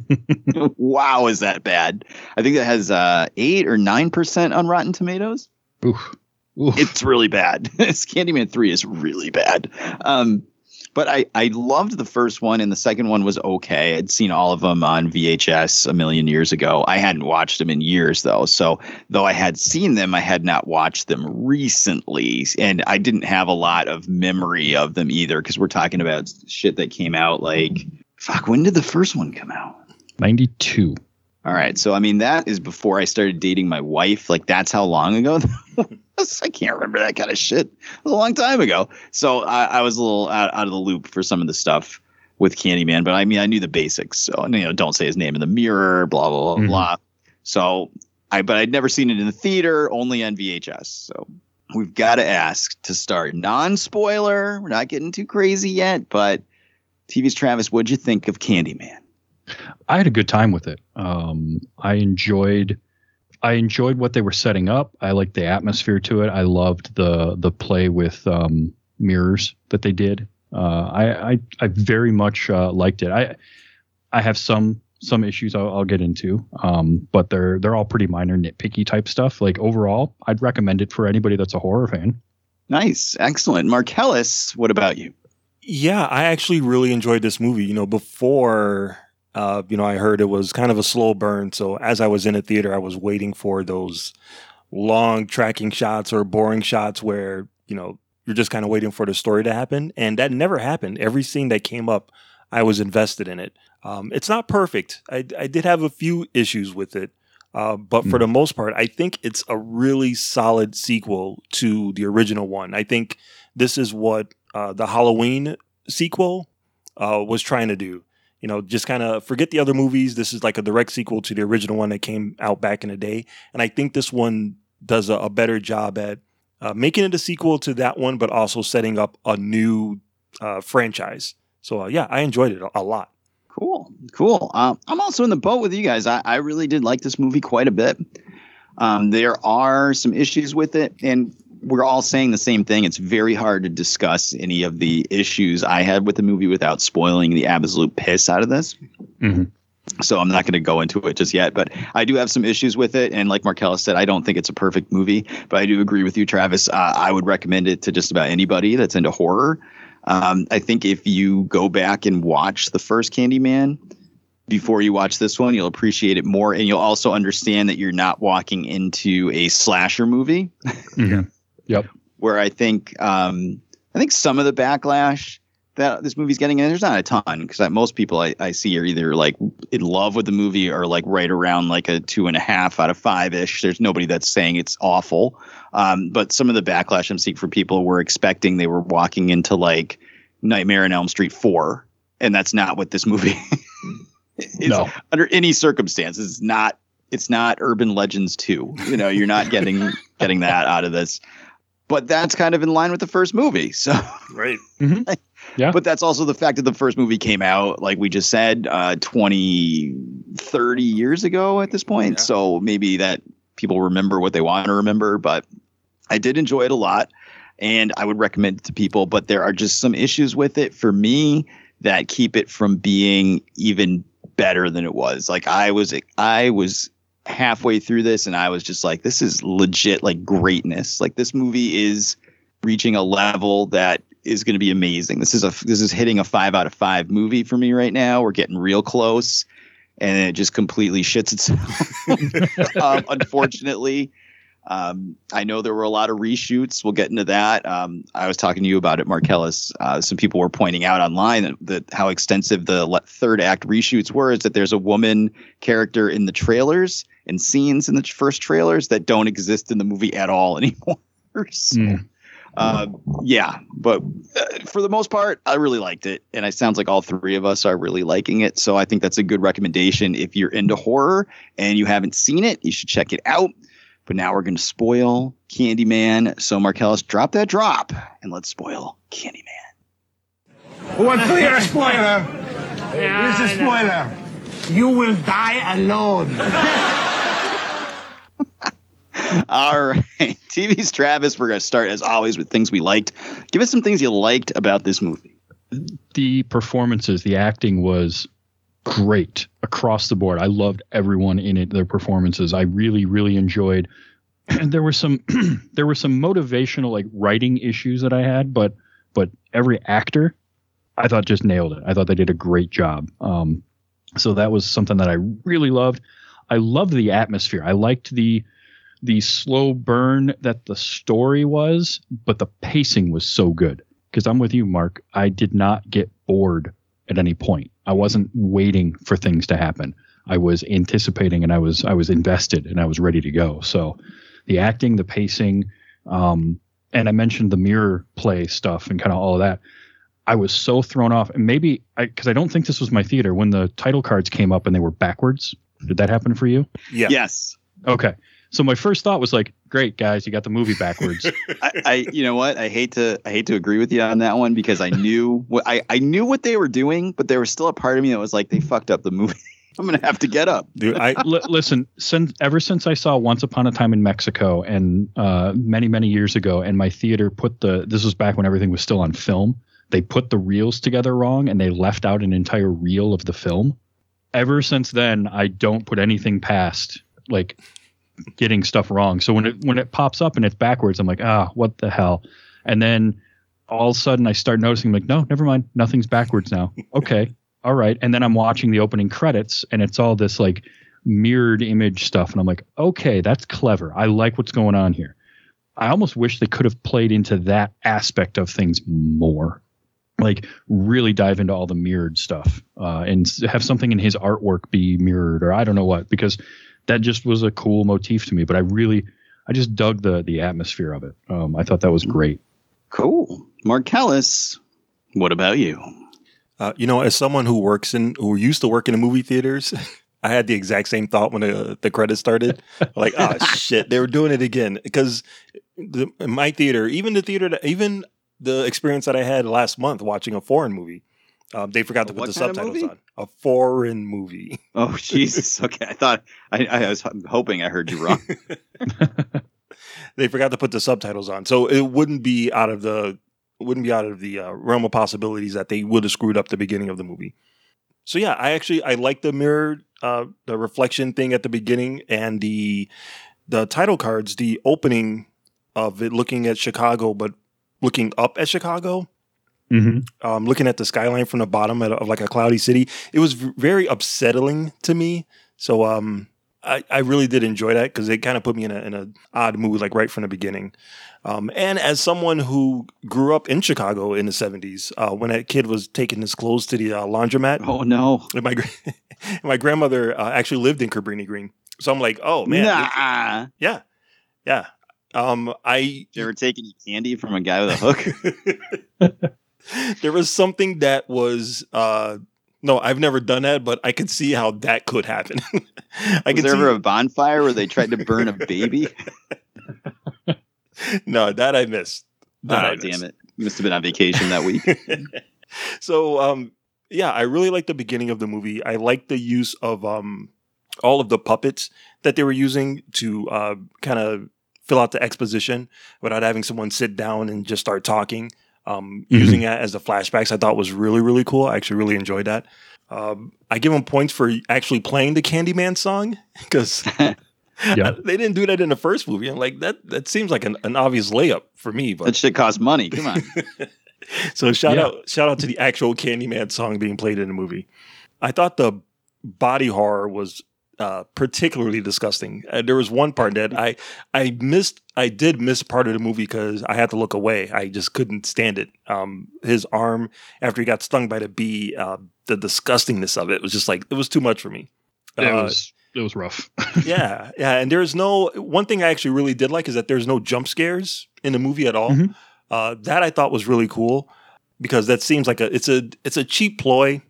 wow, is that bad? I think that has uh, eight or nine percent on Rotten Tomatoes. oof, oof. It's really bad. Candyman three is really bad. Um, but I, I loved the first one and the second one was okay. I'd seen all of them on VHS a million years ago. I hadn't watched them in years though. So though I had seen them, I had not watched them recently. And I didn't have a lot of memory of them either because we're talking about shit that came out like, fuck, when did the first one come out? 92 All right. So, I mean, that is before I started dating my wife. Like, that's how long ago. I can't remember that kind of shit. It was a long time ago. So, I, I was a little out, out of the loop for some of the stuff with Candyman. But I mean, I knew the basics. So, you know, don't say his name in the mirror, blah, blah, blah, Mhm. blah. So, I, but I'd never seen it in the theater, only on VHS. So, we've got to ask to start non spoiler. We're not getting too crazy yet, but TV's Travis, what'd you think of Candyman? I had a good time with it. Um, I enjoyed, I enjoyed what they were setting up. I liked the atmosphere to it. I loved the the play with um, mirrors that they did. Uh, I, I I very much uh, liked it. I I have some some issues I'll, I'll get into, um, but they're they're all pretty minor, nitpicky type stuff. Like overall, I'd recommend it for anybody that's a horror fan. Nice, excellent. Marcellus, what about you? Yeah, I actually really enjoyed this movie. You know, before uh, you know, I heard it was kind of a slow burn. So as I was in a theater, I was waiting for those long tracking shots or boring shots where, you know, you're just kind of waiting for the story to happen. And that never happened. Every scene that came up, I was invested in it. Um, it's not perfect. I, I did have a few issues with it. Uh, but for the most part, I think it's a really solid sequel to the original one. I think this is what uh, the Halloween sequel uh, was trying to do. You know, just kind of forget the other movies. This is like a direct sequel to the original one that came out back in the day. And I think this one does a, a better job at uh, making it a sequel to that one, but also setting up a new uh, franchise. So uh, yeah, I enjoyed it a, a lot. Cool, cool. Um, I'm also in the boat with you guys. I, I really did like this movie quite a bit. Um, there are some issues with it, and we're all saying the same thing. It's very hard to discuss any of the issues I had with the movie without spoiling the absolute piss out of this. Mhm. So I'm not going to go into it just yet, but I do have some issues with it. And like Marcellus said, I don't think it's a perfect movie, but I do agree with you, Travis. Uh, I would recommend it to just about anybody that's into horror. Um, I think if you go back and watch the first Candyman before you watch this one, you'll appreciate it more, and you'll also understand that you're not walking into a slasher movie. Mhm. Yep. Where I think um, I think some of the backlash that this movie's getting, and there's not a ton, because most people I, I see are either like in love with the movie or like right around like a two and a half out of five ish. There's nobody that's saying it's awful. Um, but some of the backlash I'm seeing from people were expecting they were walking into like Nightmare on Elm Street 4. And that's not what this movie is No. under any circumstances. It's not it's not Urban Legends 2. You know, you're not getting getting that out of this. But that's kind of in line with the first movie. So Right. Yeah. but that's also the fact that the first movie came out, like we just said, uh, 20, 30 years ago at this point. Yeah. So maybe that people remember what they want to remember. But I did enjoy it a lot and I would recommend it to people. But there are just some issues with it for me that keep it from being even better than it was. Like I was, I was halfway through this and I was just like, this is legit like greatness. Like this movie is reaching a level that is going to be amazing. This is a this is hitting a five out of five movie for me right now. We're getting real close, and it just completely shits itself. um, unfortunately, um, I know there were a lot of reshoots. We'll get into that. Um, I was talking to you about it, Marcellus. Uh, some people were pointing out online that, that how extensive the le- third act reshoots were. Is that there's a woman character in the trailers and scenes in the first trailers that don't exist in the movie at all anymore. So, Mm. uh, yeah, but uh, for the most part, I really liked it, and it sounds like all three of us are really liking it. So I think that's a good recommendation. If you're into horror and you haven't seen it, you should check it out. But now we're going to spoil Candyman. So Marcellus, drop that drop, and let's spoil Candyman. What's the spoiler? Here's the spoiler. You will die alone. All right, TV's Travis. We're going to start as always with things we liked. Give us some things you liked about this movie. the performances, the acting was great across the board. I loved everyone in it, their performances. I really, really enjoyed. And there were some, there were some motivational like writing issues that I had, but but every actor, I thought just nailed it. I thought they did a great job. Um, so that was something that I really loved. I loved the atmosphere. I liked the the slow burn that the story was, but the pacing was so good. Because I'm with you, Mark. I did not get bored at any point. I wasn't waiting for things to happen. I was anticipating and I was I was invested and I was ready to go. So the acting, the pacing, um, and I mentioned the mirror play stuff and kind of all of that. I was so thrown off, and maybe because I, don't think this was my theater when the title cards came up and they were backwards. Did that happen for you? Yeah. Yes, Okay. So my first thought was like, great guys, you got the movie backwards. I, I you know what I hate to I hate to agree with you on that one because I knew what I, I knew what they were doing, but there was still a part of me that was like they fucked up the movie. I'm gonna have to get up. Dude, I L- listen, since ever since I saw Once Upon a Time in Mexico and uh, many many years ago, and my theater put the this was back when everything was still on film. They put the reels together wrong, and they left out an entire reel of the film. Ever since then, I don't put anything past like getting stuff wrong. So when it when it pops up and it's backwards, I'm like, ah, what the hell? And then all of a sudden, I start noticing, like, no, never mind, nothing's backwards now. Okay, all right. And then I'm watching the opening credits, and it's all this like mirrored image stuff, and I'm like, okay, that's clever. I like what's going on here. I almost wish they could have played into that aspect of things more. Like really dive into all the mirrored stuff uh, and have something in his artwork be mirrored, or I don't know what, because that just was a cool motif to me. But I really, I just dug the the atmosphere of it. Um, I thought that was great. Cool, Marcellus. What about you? Uh, you know, as someone who works in, who used to work in the movie theaters, I had the exact same thought when the, the credits started. like, oh shit, they were doing it again. Because the, in my theater, even the theater, that, even the experience that I had last month watching a foreign movie, um, they forgot to put the subtitles on. A foreign movie. Oh Jesus. Okay, I thought I, I was hoping I heard you wrong. they forgot to put the subtitles on, so it wouldn't be out of the wouldn't be out of the uh, realm of possibilities that they would have screwed up the beginning of the movie. So yeah, I actually I like the mirror, uh, the reflection thing at the beginning, and the the title cards, the opening of it looking at Chicago, but looking up at Chicago, Mm-hmm. um, looking at the skyline from the bottom of, of like a cloudy city. It was very upsetting to me. So um, I, I really did enjoy that because it kind of put me in a in a odd mood, like right from the beginning. Um, and as someone who grew up in Chicago in the seventies, uh, when that kid was taking his clothes to the uh, laundromat, oh no. and my my grandmother uh, actually lived in Cabrini Green, so I'm like, oh man, this- nah. yeah, yeah. Um, I You ever taken any candy from a guy with a hook? there was something that was uh no i've never done that but i could see how that could happen i Was could there see ever a bonfire where they tried to burn a baby? no that i missed that I oh, missed. damn it. You must have been on vacation that week. so um yeah i really like the beginning of the movie i like the use of um all of the puppets that they were using to uh kind of fill out the exposition without having someone sit down and just start talking um Mhm. using that as the flashbacks i thought was really really cool i actually really enjoyed that um i give them points for actually playing the candyman song because Yeah. they didn't do that in the first movie i'm like that that seems like an, an obvious layup for me but that shit costs money. Come on. so shout Yeah. out shout out to the actual Candyman song being played in the movie. I thought the body horror was uh, particularly disgusting. Uh, there was one part that I I missed. I did miss part of the movie because I had to look away. I just couldn't stand it. Um, his arm after he got stung by the bee, uh, the disgustingness of it was just like it was too much for me. It Uh, was it was rough. yeah, yeah, and there's no one thing I actually really did like is that there's no jump scares in the movie at all. Mhm. Uh, that I thought was really cool because that seems like a it's a it's a cheap ploy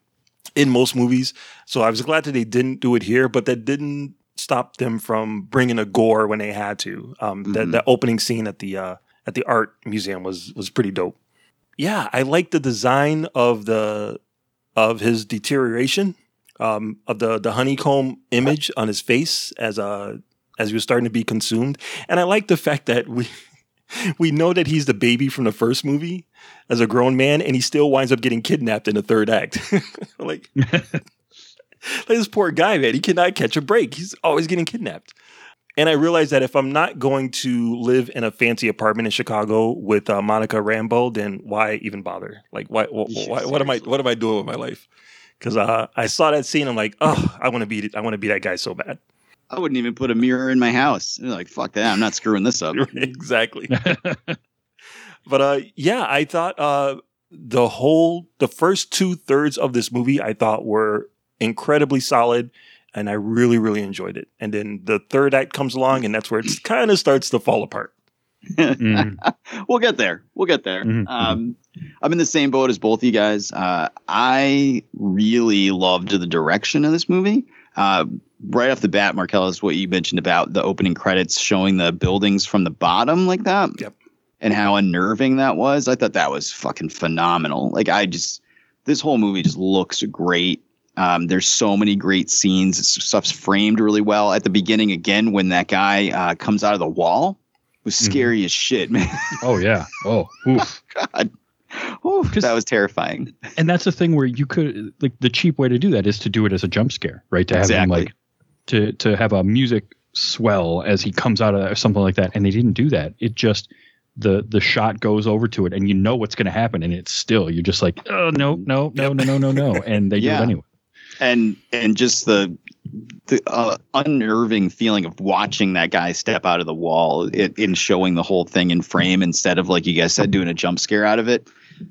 in most movies. So I was glad that they didn't do it here, but that didn't stop them from bringing a gore when they had to. Um, That Mhm. the opening scene at the uh, at the art museum was was pretty dope. Yeah, I like the design of the of his deterioration um, of the the honeycomb image on his face as uh as he was starting to be consumed, and I like the fact that we we know that he's the baby from the first movie as a grown man, and he still winds up getting kidnapped in the third act. like, like this poor guy, man, he cannot catch a break. He's always getting kidnapped. And I realized that if I'm not going to live in a fancy apartment in Chicago with uh, Monica Rambeau, then why even bother? Like, why? wh- Yeah, why what am I? What am I doing with my life? Because uh, I saw that scene, I'm like, oh, I want to be, I want to be that guy so bad. I wouldn't even put a mirror in my house. They're like, fuck that. I'm not screwing this up. exactly. but uh, yeah, I thought uh, the whole, the first two thirds of this movie, I thought were incredibly solid, and I really, really enjoyed it. And then the third act comes along, and that's where it kind of starts to fall apart. Mm. we'll get there. We'll get there. Mhm, Um, I'm in the same boat as both you guys. Uh, I really loved the direction of this movie. Uh, right off the bat, Marcellus, what you mentioned about the opening credits showing the buildings from the bottom like that. Yep. And how unnerving that was. I thought that was fucking phenomenal. Like, I just, this whole movie just looks great. Um, there's so many great scenes. Stuff's framed really well. At the beginning, again, when that guy uh, comes out of the wall, it was Mhm. scary as shit, man. Oh yeah. Oh. Oof. God. Ooh, 'Cause- that was terrifying. And that's the thing where you could like the cheap way to do that is to do it as a jump scare, right? To have him Exactly. like to to have a music swell as he comes out of or something like that. And they didn't do that. It just the the shot goes over to it and you know what's gonna happen and it's still you're just like, oh no, no, no, no, no, no, no. And they do it anyway. and and just the the uh, unnerving feeling of watching that guy step out of the wall it, in showing the whole thing in frame instead of like you guys said doing a jump scare out of it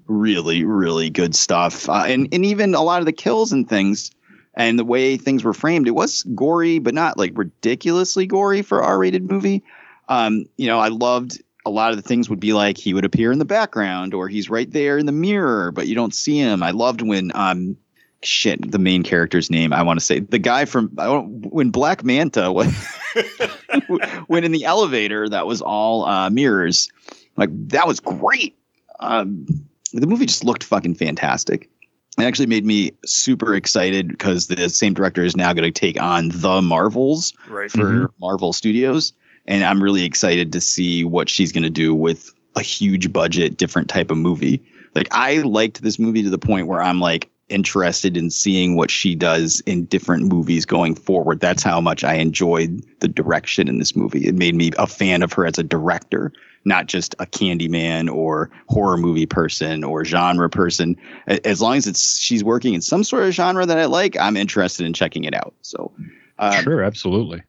really really good stuff uh, and and even a lot of the kills and things and the way things were framed it was gory but not like ridiculously gory for r-rated movie um you know i loved a lot of the things would be like he would appear in the background or he's right there in the mirror but you don't see him i loved when um shit the main character's name. I want to say the guy from I don't, when Black Manta went went in the elevator. That was all uh, mirrors. Like that was great. Um, the movie just looked fucking fantastic. It actually made me super excited because the same director is now going to take on the Marvels Right. for Mhm. Marvel Studios, and I'm really excited to see what she's going to do with a huge budget, different type of movie. Like I liked this movie to the point where I'm like interested in seeing what she does in different movies going forward. That's how much I enjoyed the direction in this movie. It made me a fan of her as a director, not just a Candyman or horror movie person or genre person. As long as it's she's working in some sort of genre that I like, I'm interested in checking it out. So, uh, sure, absolutely.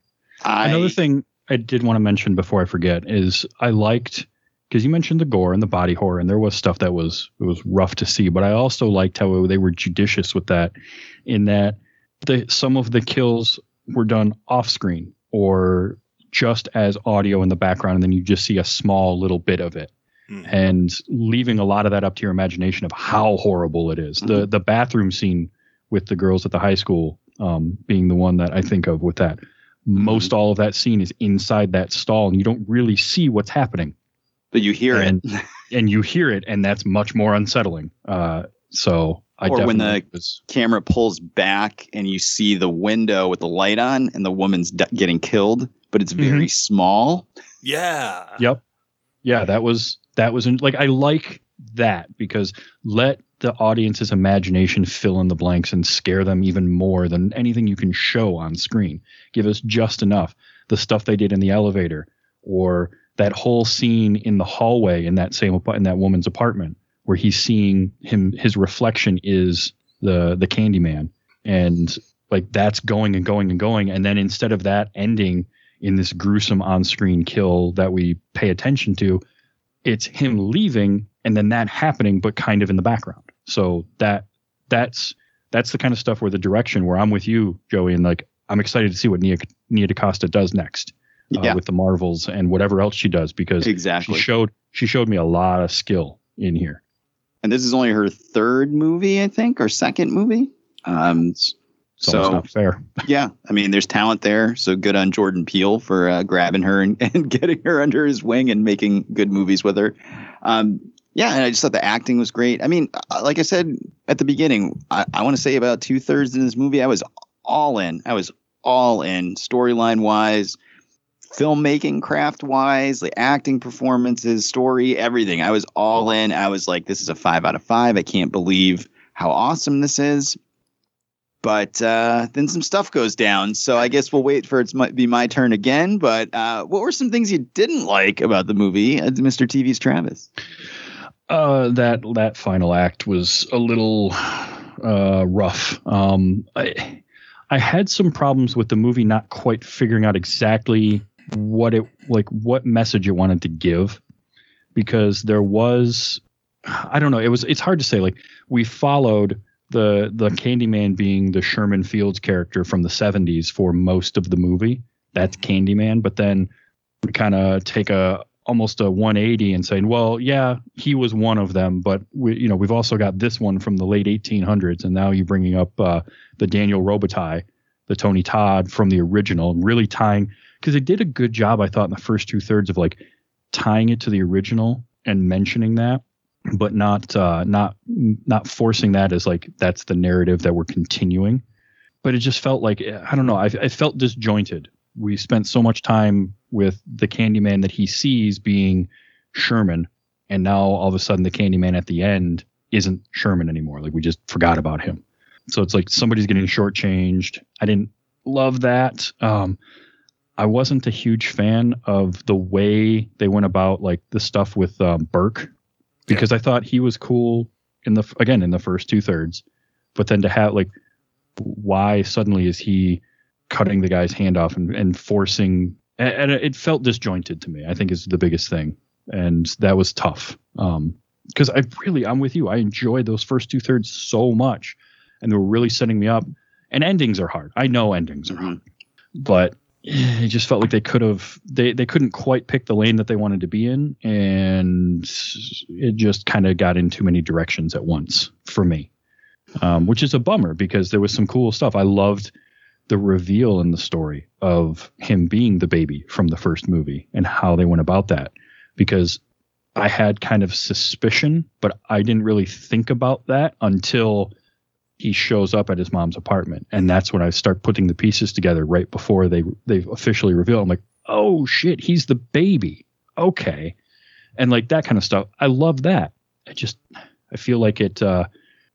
I, Another thing I did want to mention before I forget is I liked because you mentioned the gore and the body horror, and there was stuff that was it was rough to see, but I also liked how they were judicious with that, in that the some of the kills were done off screen or just as audio in the background, and then you just see a small little bit of it. Mhm. And leaving a lot of that up to your imagination of how horrible it is. The the bathroom scene with the girls at the high school um, being the one that I think of with that most all of that scene is inside that stall and you don't really see what's happening but you hear and it. and you hear it and that's much more unsettling uh so i Or when the- was camera pulls back and you see the window with the light on and the woman's d- getting killed, but it's very Mm-hmm. small. Yeah. yep yeah that was that was like i like that because let the audience's imagination fill in the blanks and scare them even more than anything you can show on screen give us just enough the stuff they did in the elevator or that whole scene in the hallway in that same in that woman's apartment where he's seeing him his reflection is the the Candyman. And like that's going and going and going. And then instead of that ending in this gruesome on-screen kill that we pay attention to it's him leaving and then that happening but kind of in the background. So that that's that's the kind of stuff where the direction where I'm with you Joey and like I'm excited to see what Nia Nia DaCosta does next uh, Yeah. with the Marvels and whatever else she does because Exactly. she showed she showed me a lot of skill in here. And this is only her third movie, I think, or second movie. Um, It's so not fair. yeah, I mean, there's talent there. So good on Jordan Peele for uh, grabbing her and, and getting her under his wing and making good movies with her. Um, yeah, and I just thought the acting was great. I mean, uh, like I said at the beginning, I, I want to say about two thirds in this movie, I was all in. I was all in, storyline wise, filmmaking craft wise, the acting performances, story, everything. I was all in. I was like, this is a five out of five. I can't believe how awesome this is but uh, then some stuff goes down. So I guess we'll wait for it to be my turn again. But uh, what were some things you didn't like about the movie, uh, Mr. TV's Travis? Uh, that that final act was a little uh, rough. Um, I I had some problems with the movie not quite figuring out exactly what it like what message it wanted to give because there was I don't know it was it's hard to say like we followed the the Candyman being the Sherman Fields character from the 70s for most of the movie. That's Candyman but then we kind of take a almost a 180 and saying well yeah he was one of them but we you know we've also got this one from the late 1800s and now you're bringing up uh, the Daniel Robitaille the Tony Todd from the original and really tying because they did a good job I thought in the first two thirds of like tying it to the original and mentioning that but not uh, not not forcing that as like that's the narrative that we're continuing. But it just felt like I don't know. I, I felt disjointed. We spent so much time with the Candyman that he sees being Sherman, and now all of a sudden the Candyman at the end isn't Sherman anymore. Like we just forgot about him. So it's like somebody's getting shortchanged. I didn't love that. Um, I wasn't a huge fan of the way they went about like the stuff with um, Burke because I thought he was cool in the again in the first two thirds, but then to have like why suddenly is he cutting the guy's hand off and, and forcing and and it felt disjointed to me. I think is the biggest thing, and that was tough. Um, because I really I'm with you. I enjoyed those first two thirds so much, and they were really setting me up. And endings are hard. I know endings are hard, but it just felt like they could have they they couldn't quite pick the lane that they wanted to be in and it just kind of got in too many directions at once for me um, which is a bummer because there was some cool stuff. I loved the reveal in the story of him being the baby from the first movie and how they went about that because I had kind of suspicion, but I didn't really think about that until he shows up at his mom's apartment, and that's when I start putting the pieces together right before they they officially reveal. I'm like, oh shit, he's the baby. Okay, and like that kind of stuff. I love that. I just I feel like it uh,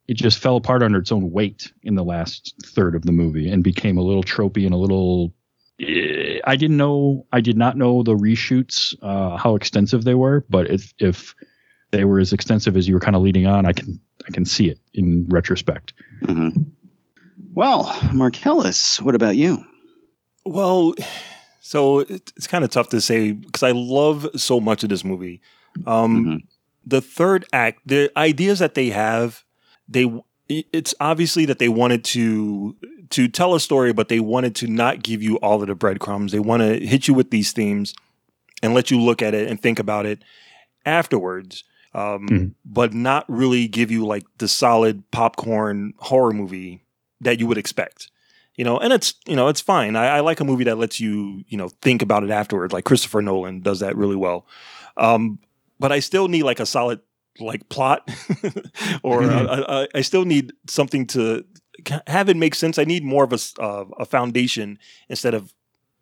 it just fell apart under its own weight in the last third of the movie and became a little tropey and a little. eh, I didn't know. I did not know the reshoots uh, how extensive they were, but if if they were as extensive as you were kind of leading on, I can I can see it in retrospect. Mm-hmm. Well, Marcellus, what about you? Well, so it's kind of tough to say because I love so much of this movie. Um, Mhm. The third act, the ideas that they have, they it's obviously that they wanted to to tell a story, but they wanted to not give you all of the breadcrumbs. They want to hit you with these themes and let you look at it and think about it afterwards. Um, Mhm. But not really give you like the solid popcorn horror movie that you would expect you know, and it's you know it's fine. I, I like a movie that lets you you know think about it afterwards. Like Christopher Nolan does that really well. Um, but I still need like a solid like plot, or uh, uh, I still need something to have it make sense. I need more of a uh, a foundation instead of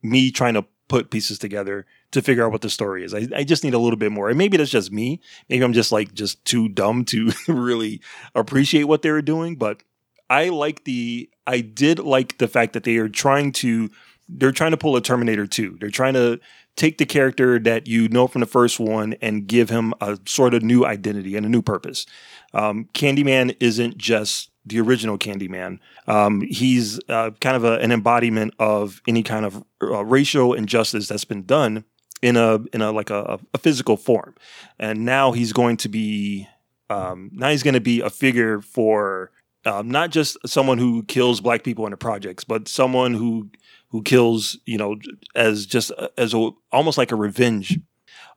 me trying to put pieces together to figure out what the story is. I, I just need a little bit more. And maybe that's just me. Maybe I'm just like just too dumb to really appreciate what they were doing. But I like the I did like the fact that they are trying to they're trying to pull a Terminator 2. They're trying to take the character that you know from the first one and give him a sort of new identity and a new purpose. Um, Candyman isn't just the original Candyman. Um, he's uh, kind of a, an embodiment of any kind of uh, racial injustice that's been done in a in a like a, a physical form, and now he's going to be um, now he's going to be a figure for um, not just someone who kills black people in the projects, but someone who who kills you know as just as a almost like a revenge,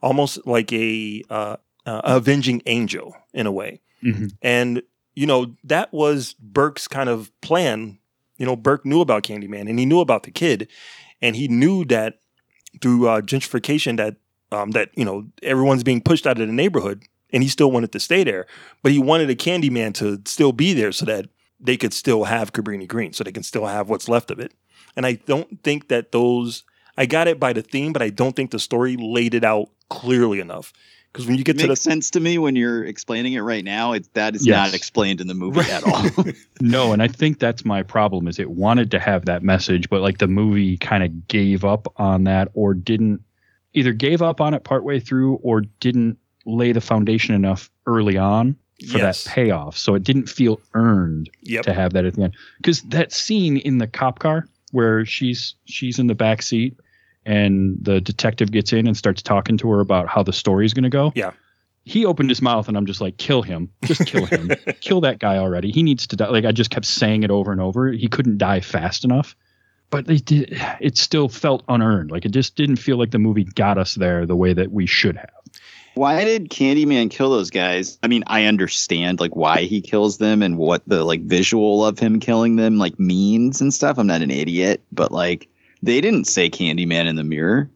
almost like a uh, uh, avenging angel in a way. Mhm. And you know that was Burke's kind of plan. You know, Burke knew about Candyman and he knew about the kid, and he knew that through uh, gentrification that um, that you know everyone's being pushed out of the neighborhood, and he still wanted to stay there, but he wanted a Candyman to still be there so that they could still have Cabrini Green, so they can still have what's left of it. And I don't think that those I got it by the theme, but I don't think the story laid it out clearly enough. Because when you get It to makes the sense to me when you're explaining it right now. It, that is Yes. not explained in the movie at all. No, and I think that's my problem is it wanted to have that message, but like the movie kind of gave up on that or didn't either gave up on it partway through or didn't lay the foundation enough early on for Yes. that payoff. So it didn't feel earned Yep. to have that at the end. Because that scene in the cop car where she's she's in the back seat and the detective gets in and starts talking to her about how the story's going to go. Yeah. He opened his mouth and I'm just like, kill him. Just kill him. kill that guy already. He needs to die. Like I just kept saying it over and over. He couldn't die fast enough. But they did it still felt unearned. Like it just didn't feel like the movie got us there the way that we should have. why did Candyman kill those guys? I mean, I understand like why he kills them and what the like visual of him killing them like means and stuff. I'm not an idiot, but like they didn't say Candyman in the mirror.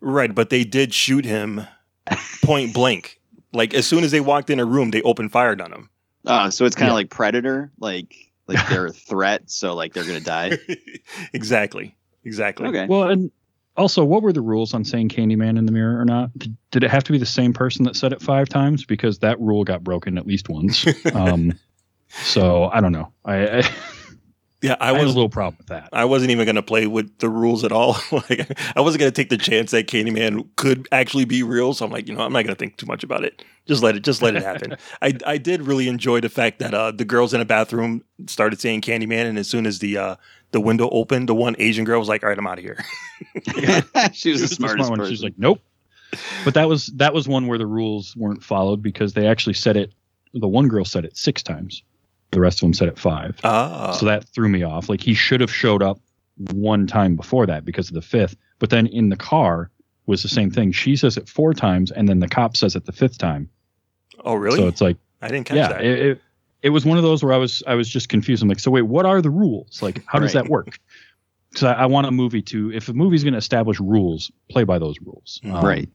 Right, but they did shoot him point blank. Like as soon as they walked in a room, they opened fire on him. Oh, so it's kind of Yeah. like Predator, like like they're a threat, so like they're gonna die. exactly. Exactly. Okay. Well, and also, what were the rules on saying Candyman in the mirror or not? Did, did it have to be the same person that said it five times? Because that rule got broken at least once. um, so I don't know. I, I, Yeah, I I had a little problem with that. I wasn't even going to play with the rules at all. like, I wasn't going to take the chance that Candyman could actually be real. So I'm like, you know, I'm not going to think too much about it. Just let it, just let it happen. I, I did really enjoy the fact that uh, the girls in the bathroom started saying Candyman, and as soon as the uh, the window opened, the one Asian girl was like, "All right, I'm out of here." she was the Just the smartest smart one. person. She's like, nope. But that was that was one where the rules weren't followed because they actually said it. The one girl said it six times. The rest of them said it five. Ah, So that threw me off. Like he should have showed up one time before that because of the fifth. But then in the car was the same thing. She says it four times, and then the cop says it the fifth time. oh really? So it's like, I didn't catch yeah, that. it, it it was one of those where I was I was just confused. I'm like, so wait, what are the rules? Like, how does that work? Because I, I want a movie to, if a movie's going to establish rules, play by those rules. Um, right.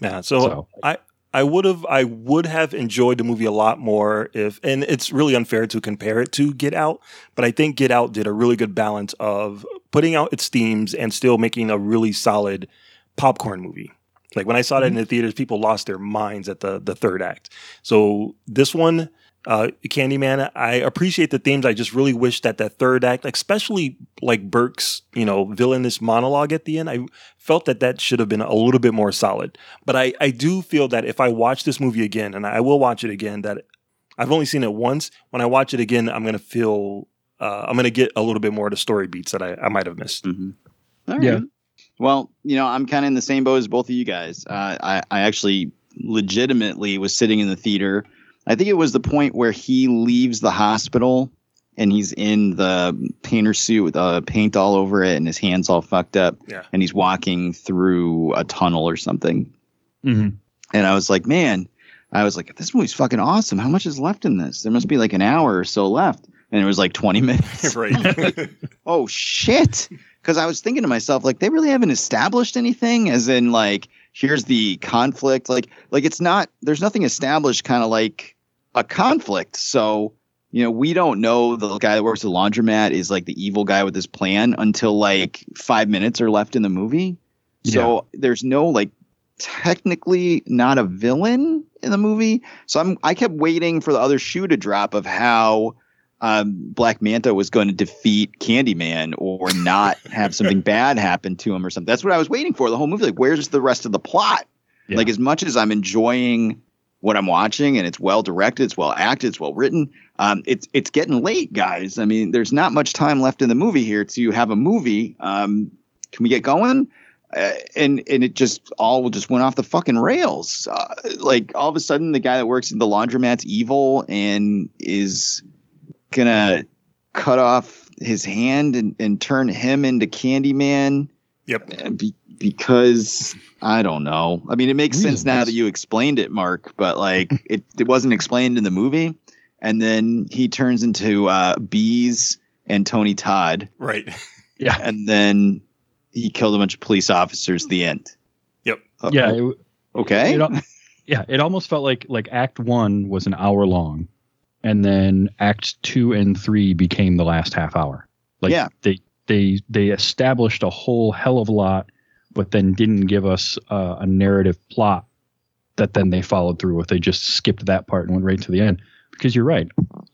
Yeah, so, So- I I would have I would have enjoyed the movie a lot more if and it's really unfair to compare it to Get Out, but I think Get Out did a really good balance of putting out its themes and still making a really solid popcorn movie. Like when I saw that mm-hmm. in the theaters, people lost their minds at the the third act. So this one, uh, Candyman, I appreciate the themes. I just really wish that that third act, especially like Burke's, you know, villainous monologue at the end, I felt that that should have been a little bit more solid. But I I do feel that if I watch this movie again, and I will watch it again, that I've only seen it once. When I watch it again, I'm gonna feel. Uh, I'm gonna get a little bit more of the story beats that I, I might have missed. Mm-hmm. All Yeah. Well, you know, I'm kind of in the same boat as both of you guys. Uh, I, I actually legitimately was sitting in the theater. I think it was the point where he leaves the hospital and he's in the painter suit with uh, paint all over it and his hands all fucked up. Yeah. And he's walking through a tunnel or something. mhm. And I was like, man, I was like, this movie's fucking awesome. How much is left in this? There must be like an hour or so left. And it was like 20 minutes. right. oh shit because i was thinking to myself like they really haven't established anything as in like here's the conflict like like it's not there's nothing established kind of like a conflict so you know we don't know the guy that works the laundromat is like the evil guy with his plan until like five minutes are left in the movie so there's no like technically not a villain in the movie so i'm i kept waiting for the other shoe to drop of how um, Black Manta was going to defeat Candyman or not have something bad happen to him or something. That's what I was waiting for the whole movie. Like, where's the rest of the plot? Yeah. Like, as much as I'm enjoying what I'm watching and it's well directed, it's well acted, it's well written, um, it's it's getting late, guys. I mean, there's not much time left in the movie here to have a movie. Um, can we get going? Uh, and and it just all just went off the fucking rails. Uh, like all of a sudden, the guy that works in the laundromat's evil and is gonna cut off his hand and, and turn him into Candyman. Yep. Be, because I don't know. I mean, it makes sense now that you explained it, Mark. But like, it it wasn't explained in the movie. And then he turns into uh, bees and Tony Todd, Right. Yeah. and then he killed a bunch of police officers. The end. Yep. Uh, Yeah. It, Okay. it, al- yeah. It almost felt like like Act One was an hour long, and then Act Two and Three became the last half hour. Like Yeah. they they they established a whole hell of a lot, but then didn't give us uh, a narrative plot that then they followed through with. They just skipped that part and went right to the end. Because you're right,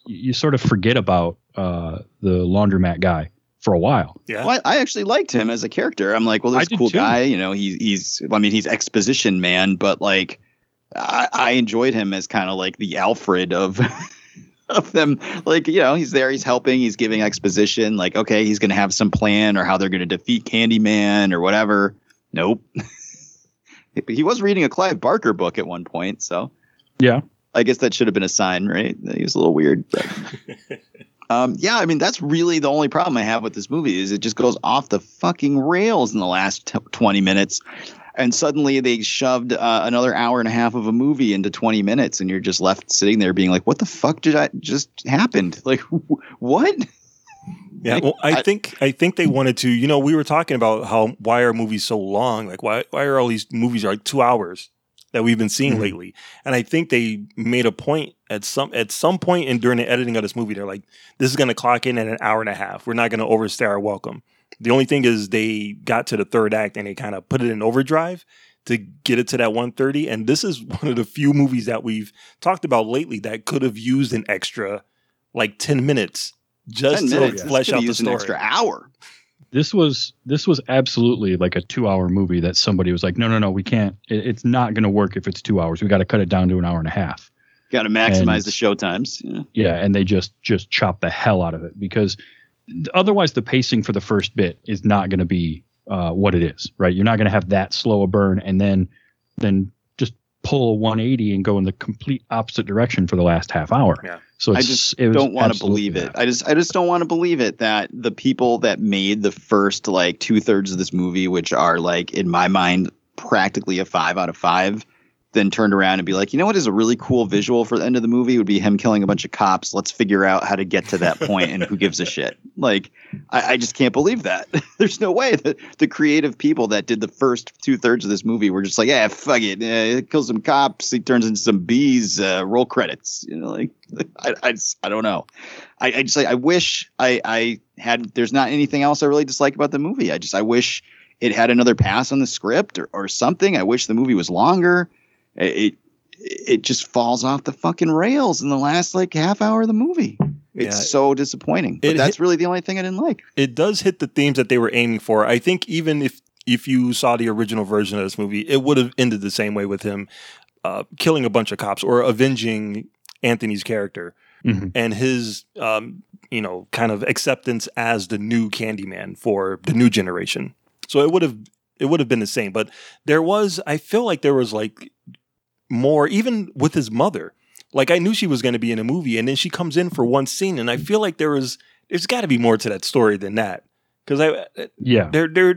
you, you sort of forget about uh, the laundromat guy for a while. Yeah. Well, I I actually liked him as a character. I'm like, well, this cool too. guy. You know, he, he's. I mean, he's exposition man, but like, I, I enjoyed him as kind of like the Alfred of of them. Like, you know, he's there, he's helping, he's giving exposition. Like, okay, he's gonna have some plan or how they're gonna defeat Candyman or whatever. Nope. he was reading a Clive Barker book at one point, so Yeah. I guess that should have been a sign, right? He was a little weird. But. um, yeah, I mean that's really the only problem I have with this movie is it just goes off the fucking rails in the last t- twenty minutes, and suddenly they shoved uh, another hour and a half of a movie into twenty minutes, and you're just left sitting there being like, "What the fuck did I just happened? Like, wh- what?" Yeah, well, I, think I think they wanted to. You know, we were talking about how why are movies so long? Like, why why are all these movies are like two hours that we've been seeing Mhm. lately? And I think they made a point at some at some point in during the editing of this movie. They're like, this is going to clock in at an hour and a half. We're not going to overstay our welcome. The only thing is they got to the third act and they kind of put it in overdrive to get it to that 130 and this is one of the few movies that we've talked about lately that could have used an extra like 10 minutes just to minutes. This flesh could out the use an story. extra hour. this was this was absolutely like a two hour movie that somebody was like no no no we can't it, it's not going to work if it's two hours we got to cut it down to an hour and a half Got to maximize And- the show times. Yeah. yeah and they just just chop the hell out of it because otherwise the pacing for the first bit is not going to be uh, what it is right you're not going to have that slow a burn and then then just pull a 180 and go in the complete opposite direction for the last half hour Yeah. So I just don't want to believe it. that. I just I just don't want to believe it that the people that made the first like two thirds of this movie, which are like in my mind practically a five out of five, then turned around and be like, you know what is a really cool visual for the end of the movie would be him killing a bunch of cops. Let's figure out how to get to that point and who gives a shit. Like, I, I just can't believe that. There's no way that the creative people that did the first two thirds of this movie were just like, yeah, fuck it, uh, kill some cops, he turns into some bees, uh, roll credits. You know, like I, I, just, I don't know. I, I just like I wish I, I had. There's not anything else I really dislike about the movie. I just I wish it had another pass on the script or, or something. I wish the movie was longer it it just falls off the fucking rails in the last like half hour of the movie. It's Yeah. so disappointing. But It that's hit- really the only thing I didn't like. it does hit the themes that they were aiming for. I think even if if you saw the original version of this movie, it would have ended the same way with him uh, killing a bunch of cops or avenging Anthony's character Mhm. and his um, you know kind of acceptance as the new Candyman for the new generation. So it would have it would have been the same. But there was I feel like there was like more even with his mother. Like I knew she was going to be in a movie, and then she comes in for one scene, and I feel like there was there's got to be more to that story than that because I Yeah. their their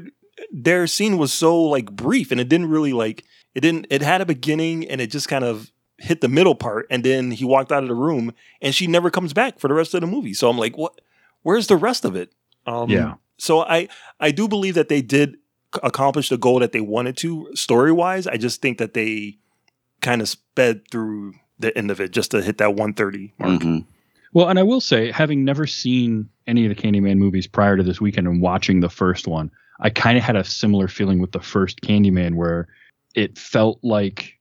their scene was so like brief, and it didn't really like it didn't it had a beginning, and it just kind of hit the middle part, and then he walked out of the room, and she never comes back for the rest of the movie. So I'm like, what? Where's the rest of it? Um, Yeah. So I I do believe that they did accomplish the goal that they wanted to story wise. I just think that they kind of sped through the end of it just to hit that 130 mark. Mhm. Well, and I will say, having never seen any of the Candyman movies prior to this weekend and watching the first one, I kind of had a similar feeling with the first Candyman where it felt like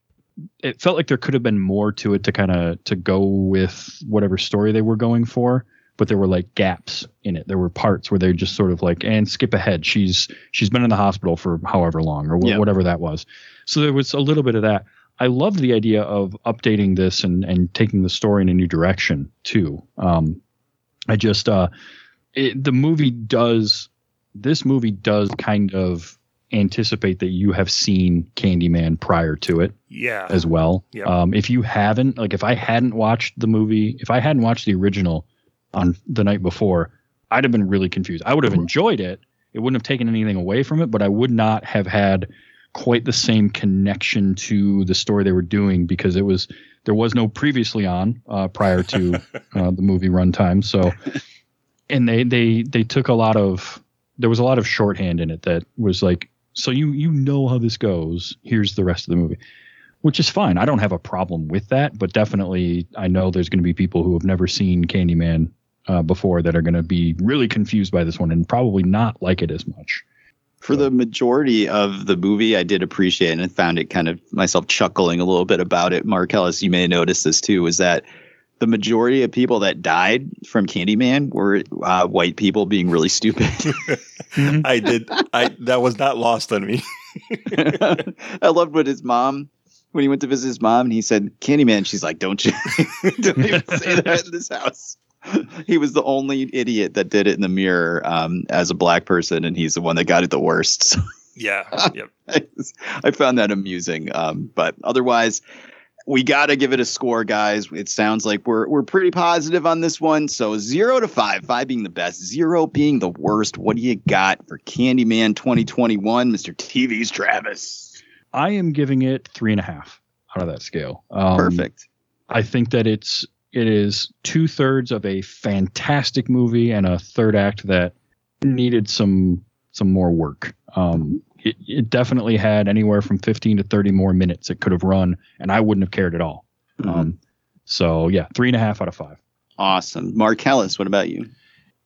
it felt like there could have been more to it to kind of to go with whatever story they were going for but there were like gaps in it there were parts where they just sort of like and skip ahead she's she's been in the hospital for however long or wh- Yeah. whatever that was so there was a little bit of that i loved the idea of updating this and and taking the story in a new direction too um i just uh it, the movie does this movie does kind of anticipate that you have seen Candyman prior to it Yeah. as well. Yeah. Um, if you haven't, like if I hadn't watched the movie, if I hadn't watched the original on the night before, I'd have been really confused. I would have enjoyed it. It wouldn't have taken anything away from it, but I would not have had quite the same connection to the story they were doing because it was there was no previously on uh, prior to uh, the movie runtime. So, and they they they took a lot of there was a lot of shorthand in it that was like so you you know how this goes. Here's the rest of the movie which is fine. I don't have a problem with that but definitely i know there's going to be people who have never seen candyman uh, before that are going to be really confused by this one and probably not like it as much For the majority of the movie, I did appreciate and I found it kind of myself chuckling a little bit about it. Marcellus, you may notice this too, is that the majority of people that died from Candyman were uh, white people being really stupid. I did. I that was not lost on me. I loved what his mom, when he went to visit his mom, and he said, Candyman. She's like, don't you, don't even say that in this house. He was the only idiot that did it in the mirror um, as a black person, and he's the one that got it the worst. So Yeah. Yep. I, I found that amusing. Um, but otherwise, we got to give it a score, guys. It sounds like we're we're pretty positive on this one. So zero to five, five being the best, zero being the worst. What do you got for Candyman 2021, Mr. TV's Travis? i am giving it three and a half out of that scale um, Perfect. I think that it's it is two thirds of a fantastic movie and a third act that needed some some more work. Um, it, it definitely had anywhere from 15 to 30 more minutes it could have run, and I wouldn't have cared at all. Um, so yeah, three and a half out of five. Awesome. Marcellus, what about you?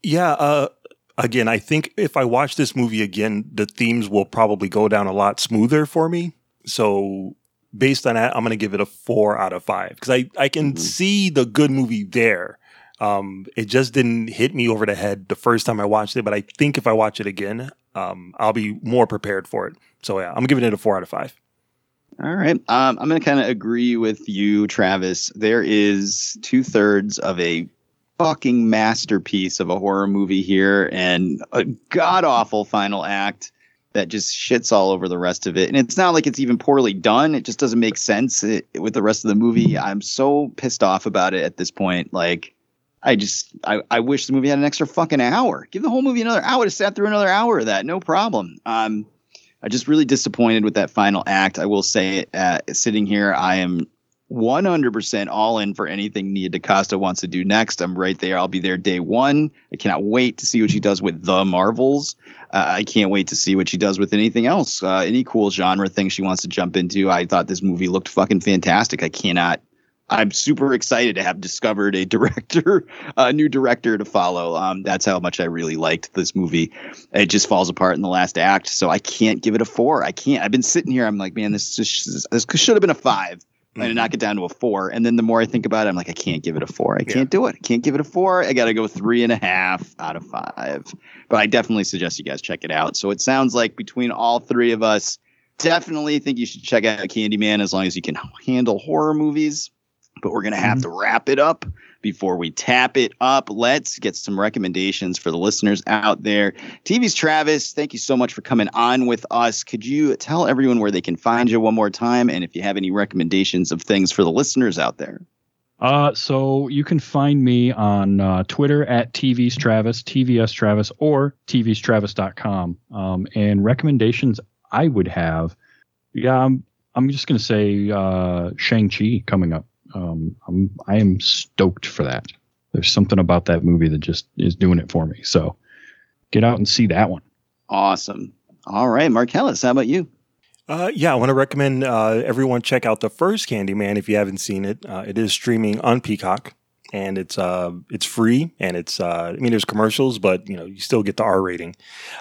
Yeah. Uh, again, I think if I watch this movie again, the themes will probably go down a lot smoother for me. So based on that, I'm going to give it a four out of five because I I can see the good movie there. Um, it just didn't hit me over the head the first time I watched it, but I think if I watch it again, um, I'll be more prepared for it. So yeah, I'm giving it a four out of five. All right. Um, I'm going to kind of agree with you, Travis. There is two thirds of a fucking masterpiece of a horror movie here and a god awful final act that just shits all over the rest of it. And it's not like it's even poorly done. It just doesn't make sense it, with the rest of the movie. I'm so pissed off about it at this point. Like, I just, I, I wish the movie had an extra fucking hour. Give the whole movie another hour. I would have sat through another hour of that. No problem. Um, I just really disappointed with that final act. I will say, uh, sitting here, I am 100% all in for anything Nia DaCosta wants to do next. I'm right there. I'll be there day one. I cannot wait to see what she does with the Marvels. Uh, I can't wait to see what she does with anything else, uh, any cool genre thing she wants to jump into. I thought this movie looked fucking fantastic. I cannot. I'm super excited to have discovered a director, a new director to follow. Um, that's how much I really liked this movie. It just falls apart in the last act, so I can't give it a four. I can't. I've been sitting here. I'm like, man, this just, this should have been a five and knock mm-hmm. it down to a four. And then the more I think about it, I'm like, I can't give it a four. I can't do it. I can't give it a four. I got to go three and a half out of five. But I definitely suggest you guys check it out. So it sounds like between all three of us, definitely think you should check out Candyman as long as you can handle horror movies. But we're going to have to wrap it up before we tap it up. Let's get some recommendations for the listeners out there. TV's Travis, thank you so much for coming on with us. Could you tell everyone where they can find you one more time and if you have any recommendations of things for the listeners out there? Uh, so you can find me on uh, Twitter at TV's Travis, TVS Travis, or TV'stravis.com. Um, and recommendations I would have, yeah, I'm, I'm just going to say uh, Shang-Chi coming up. Um, I'm, I am stoked for that. There's something about that movie that just is doing it for me. So get out and see that one. Awesome. All right, Marcellus, how about you? Uh, yeah, I want to recommend uh, everyone check out the first Candyman if you haven't seen it. Uh, it is streaming on Peacock, and it's uh, it's free, and it's uh, I mean there's commercials, but you know you still get the R rating.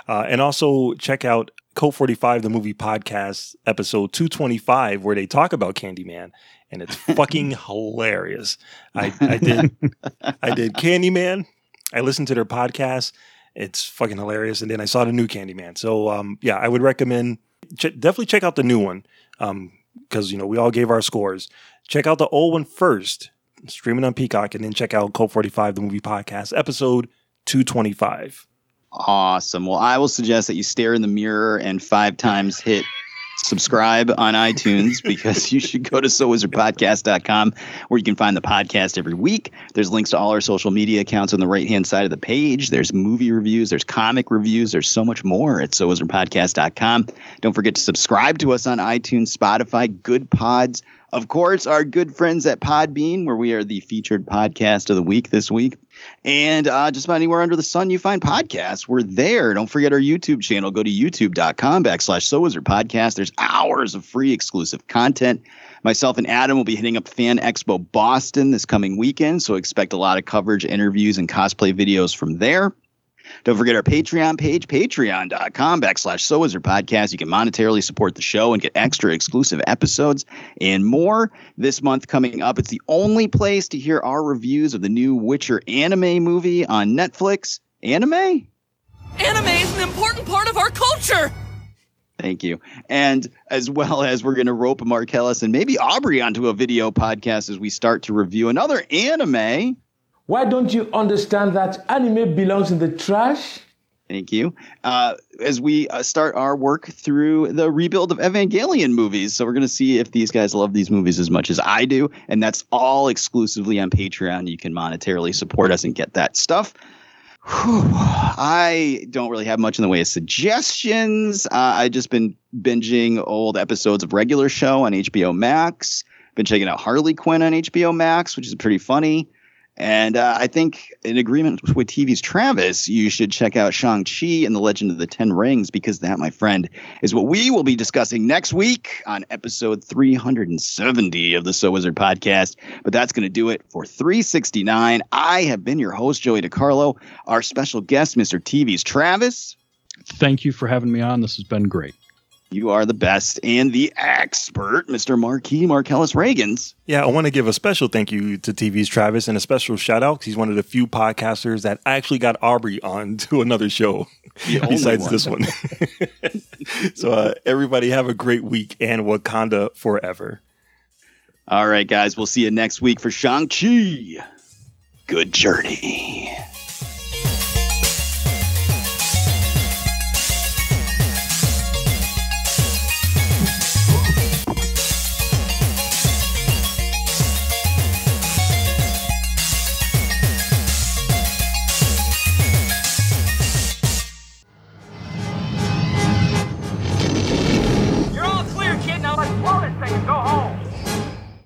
Uh, and also check out Code 45, the movie podcast, episode 225, where they talk about Candyman, and it's fucking hilarious. I, I did I did Candyman. I listened to their podcast. It's fucking hilarious. And then I saw the new Candyman. So um, yeah, I would recommend ch- definitely check out the new one because you know we all gave our scores. Check out the old one first, streaming on Peacock, and then check out Code 45, the movie podcast, episode 225. Awesome. Well, I will suggest that you stare in the mirror and five times hit subscribe on iTunes because you should go to sowizardpodcast.com where you can find the podcast every week. There's links to all our social media accounts on the right hand side of the page. There's movie reviews, there's comic reviews, there's so much more at sowizardpodcast.com. Don't forget to subscribe to us on iTunes, Spotify, Goodpods. Of course, our good friends at Podbean, where we are the featured podcast of the week this week. And uh, just about anywhere under the sun you find podcasts, we're there. Don't forget our YouTube channel. Go to youtube.com backslash So Wizard Podcast. There's hours of free exclusive content. Myself and Adam will be hitting up Fan Expo Boston this coming weekend, so expect a lot of coverage, interviews, and cosplay videos from there. Don't forget our Patreon page, patreon.com backslash So Wizard Podcast. You can monetarily support the show and get extra exclusive episodes and more. This month coming up, it's the only place to hear our reviews of the new Witcher anime movie on Netflix. Anime? Anime is an important part of our culture. Thank you. And as well as we're going to rope Marcellus and maybe Aubrey onto a video podcast as we start to review another anime. Why don't you understand that anime belongs in the trash? Thank you. Uh, as we uh, start our work through the rebuild of Evangelion movies. So we're going to see if these guys love these movies as much as I do. And that's all exclusively on Patreon. You can monetarily support us and get that stuff. Whew. I don't really have much in the way of suggestions. Uh, I've just been binging old episodes of regular show on HBO Max. Been checking out Harley Quinn on HBO Max, which is pretty funny. And uh, I think, in agreement with TV's Travis, you should check out Shang-Chi and the Legend of the Ten Rings because that, my friend, is what we will be discussing next week on episode 370 of the So Wizard podcast. But that's going to do it for 369. I have been your host, Joey DiCarlo. Our special guest, Mr. TV's Travis. Thank you for having me on. This has been great. You are the best and the expert, Mr. Marquis Marcellus Reagans. Yeah, I want to give a special thank you to TV's Travis and a special shout out because he's one of the few podcasters that actually got Aubrey on to another show besides one. this one. so, uh, everybody have a great week and Wakanda forever. All right, guys, we'll see you next week for Shang-Chi. Good journey.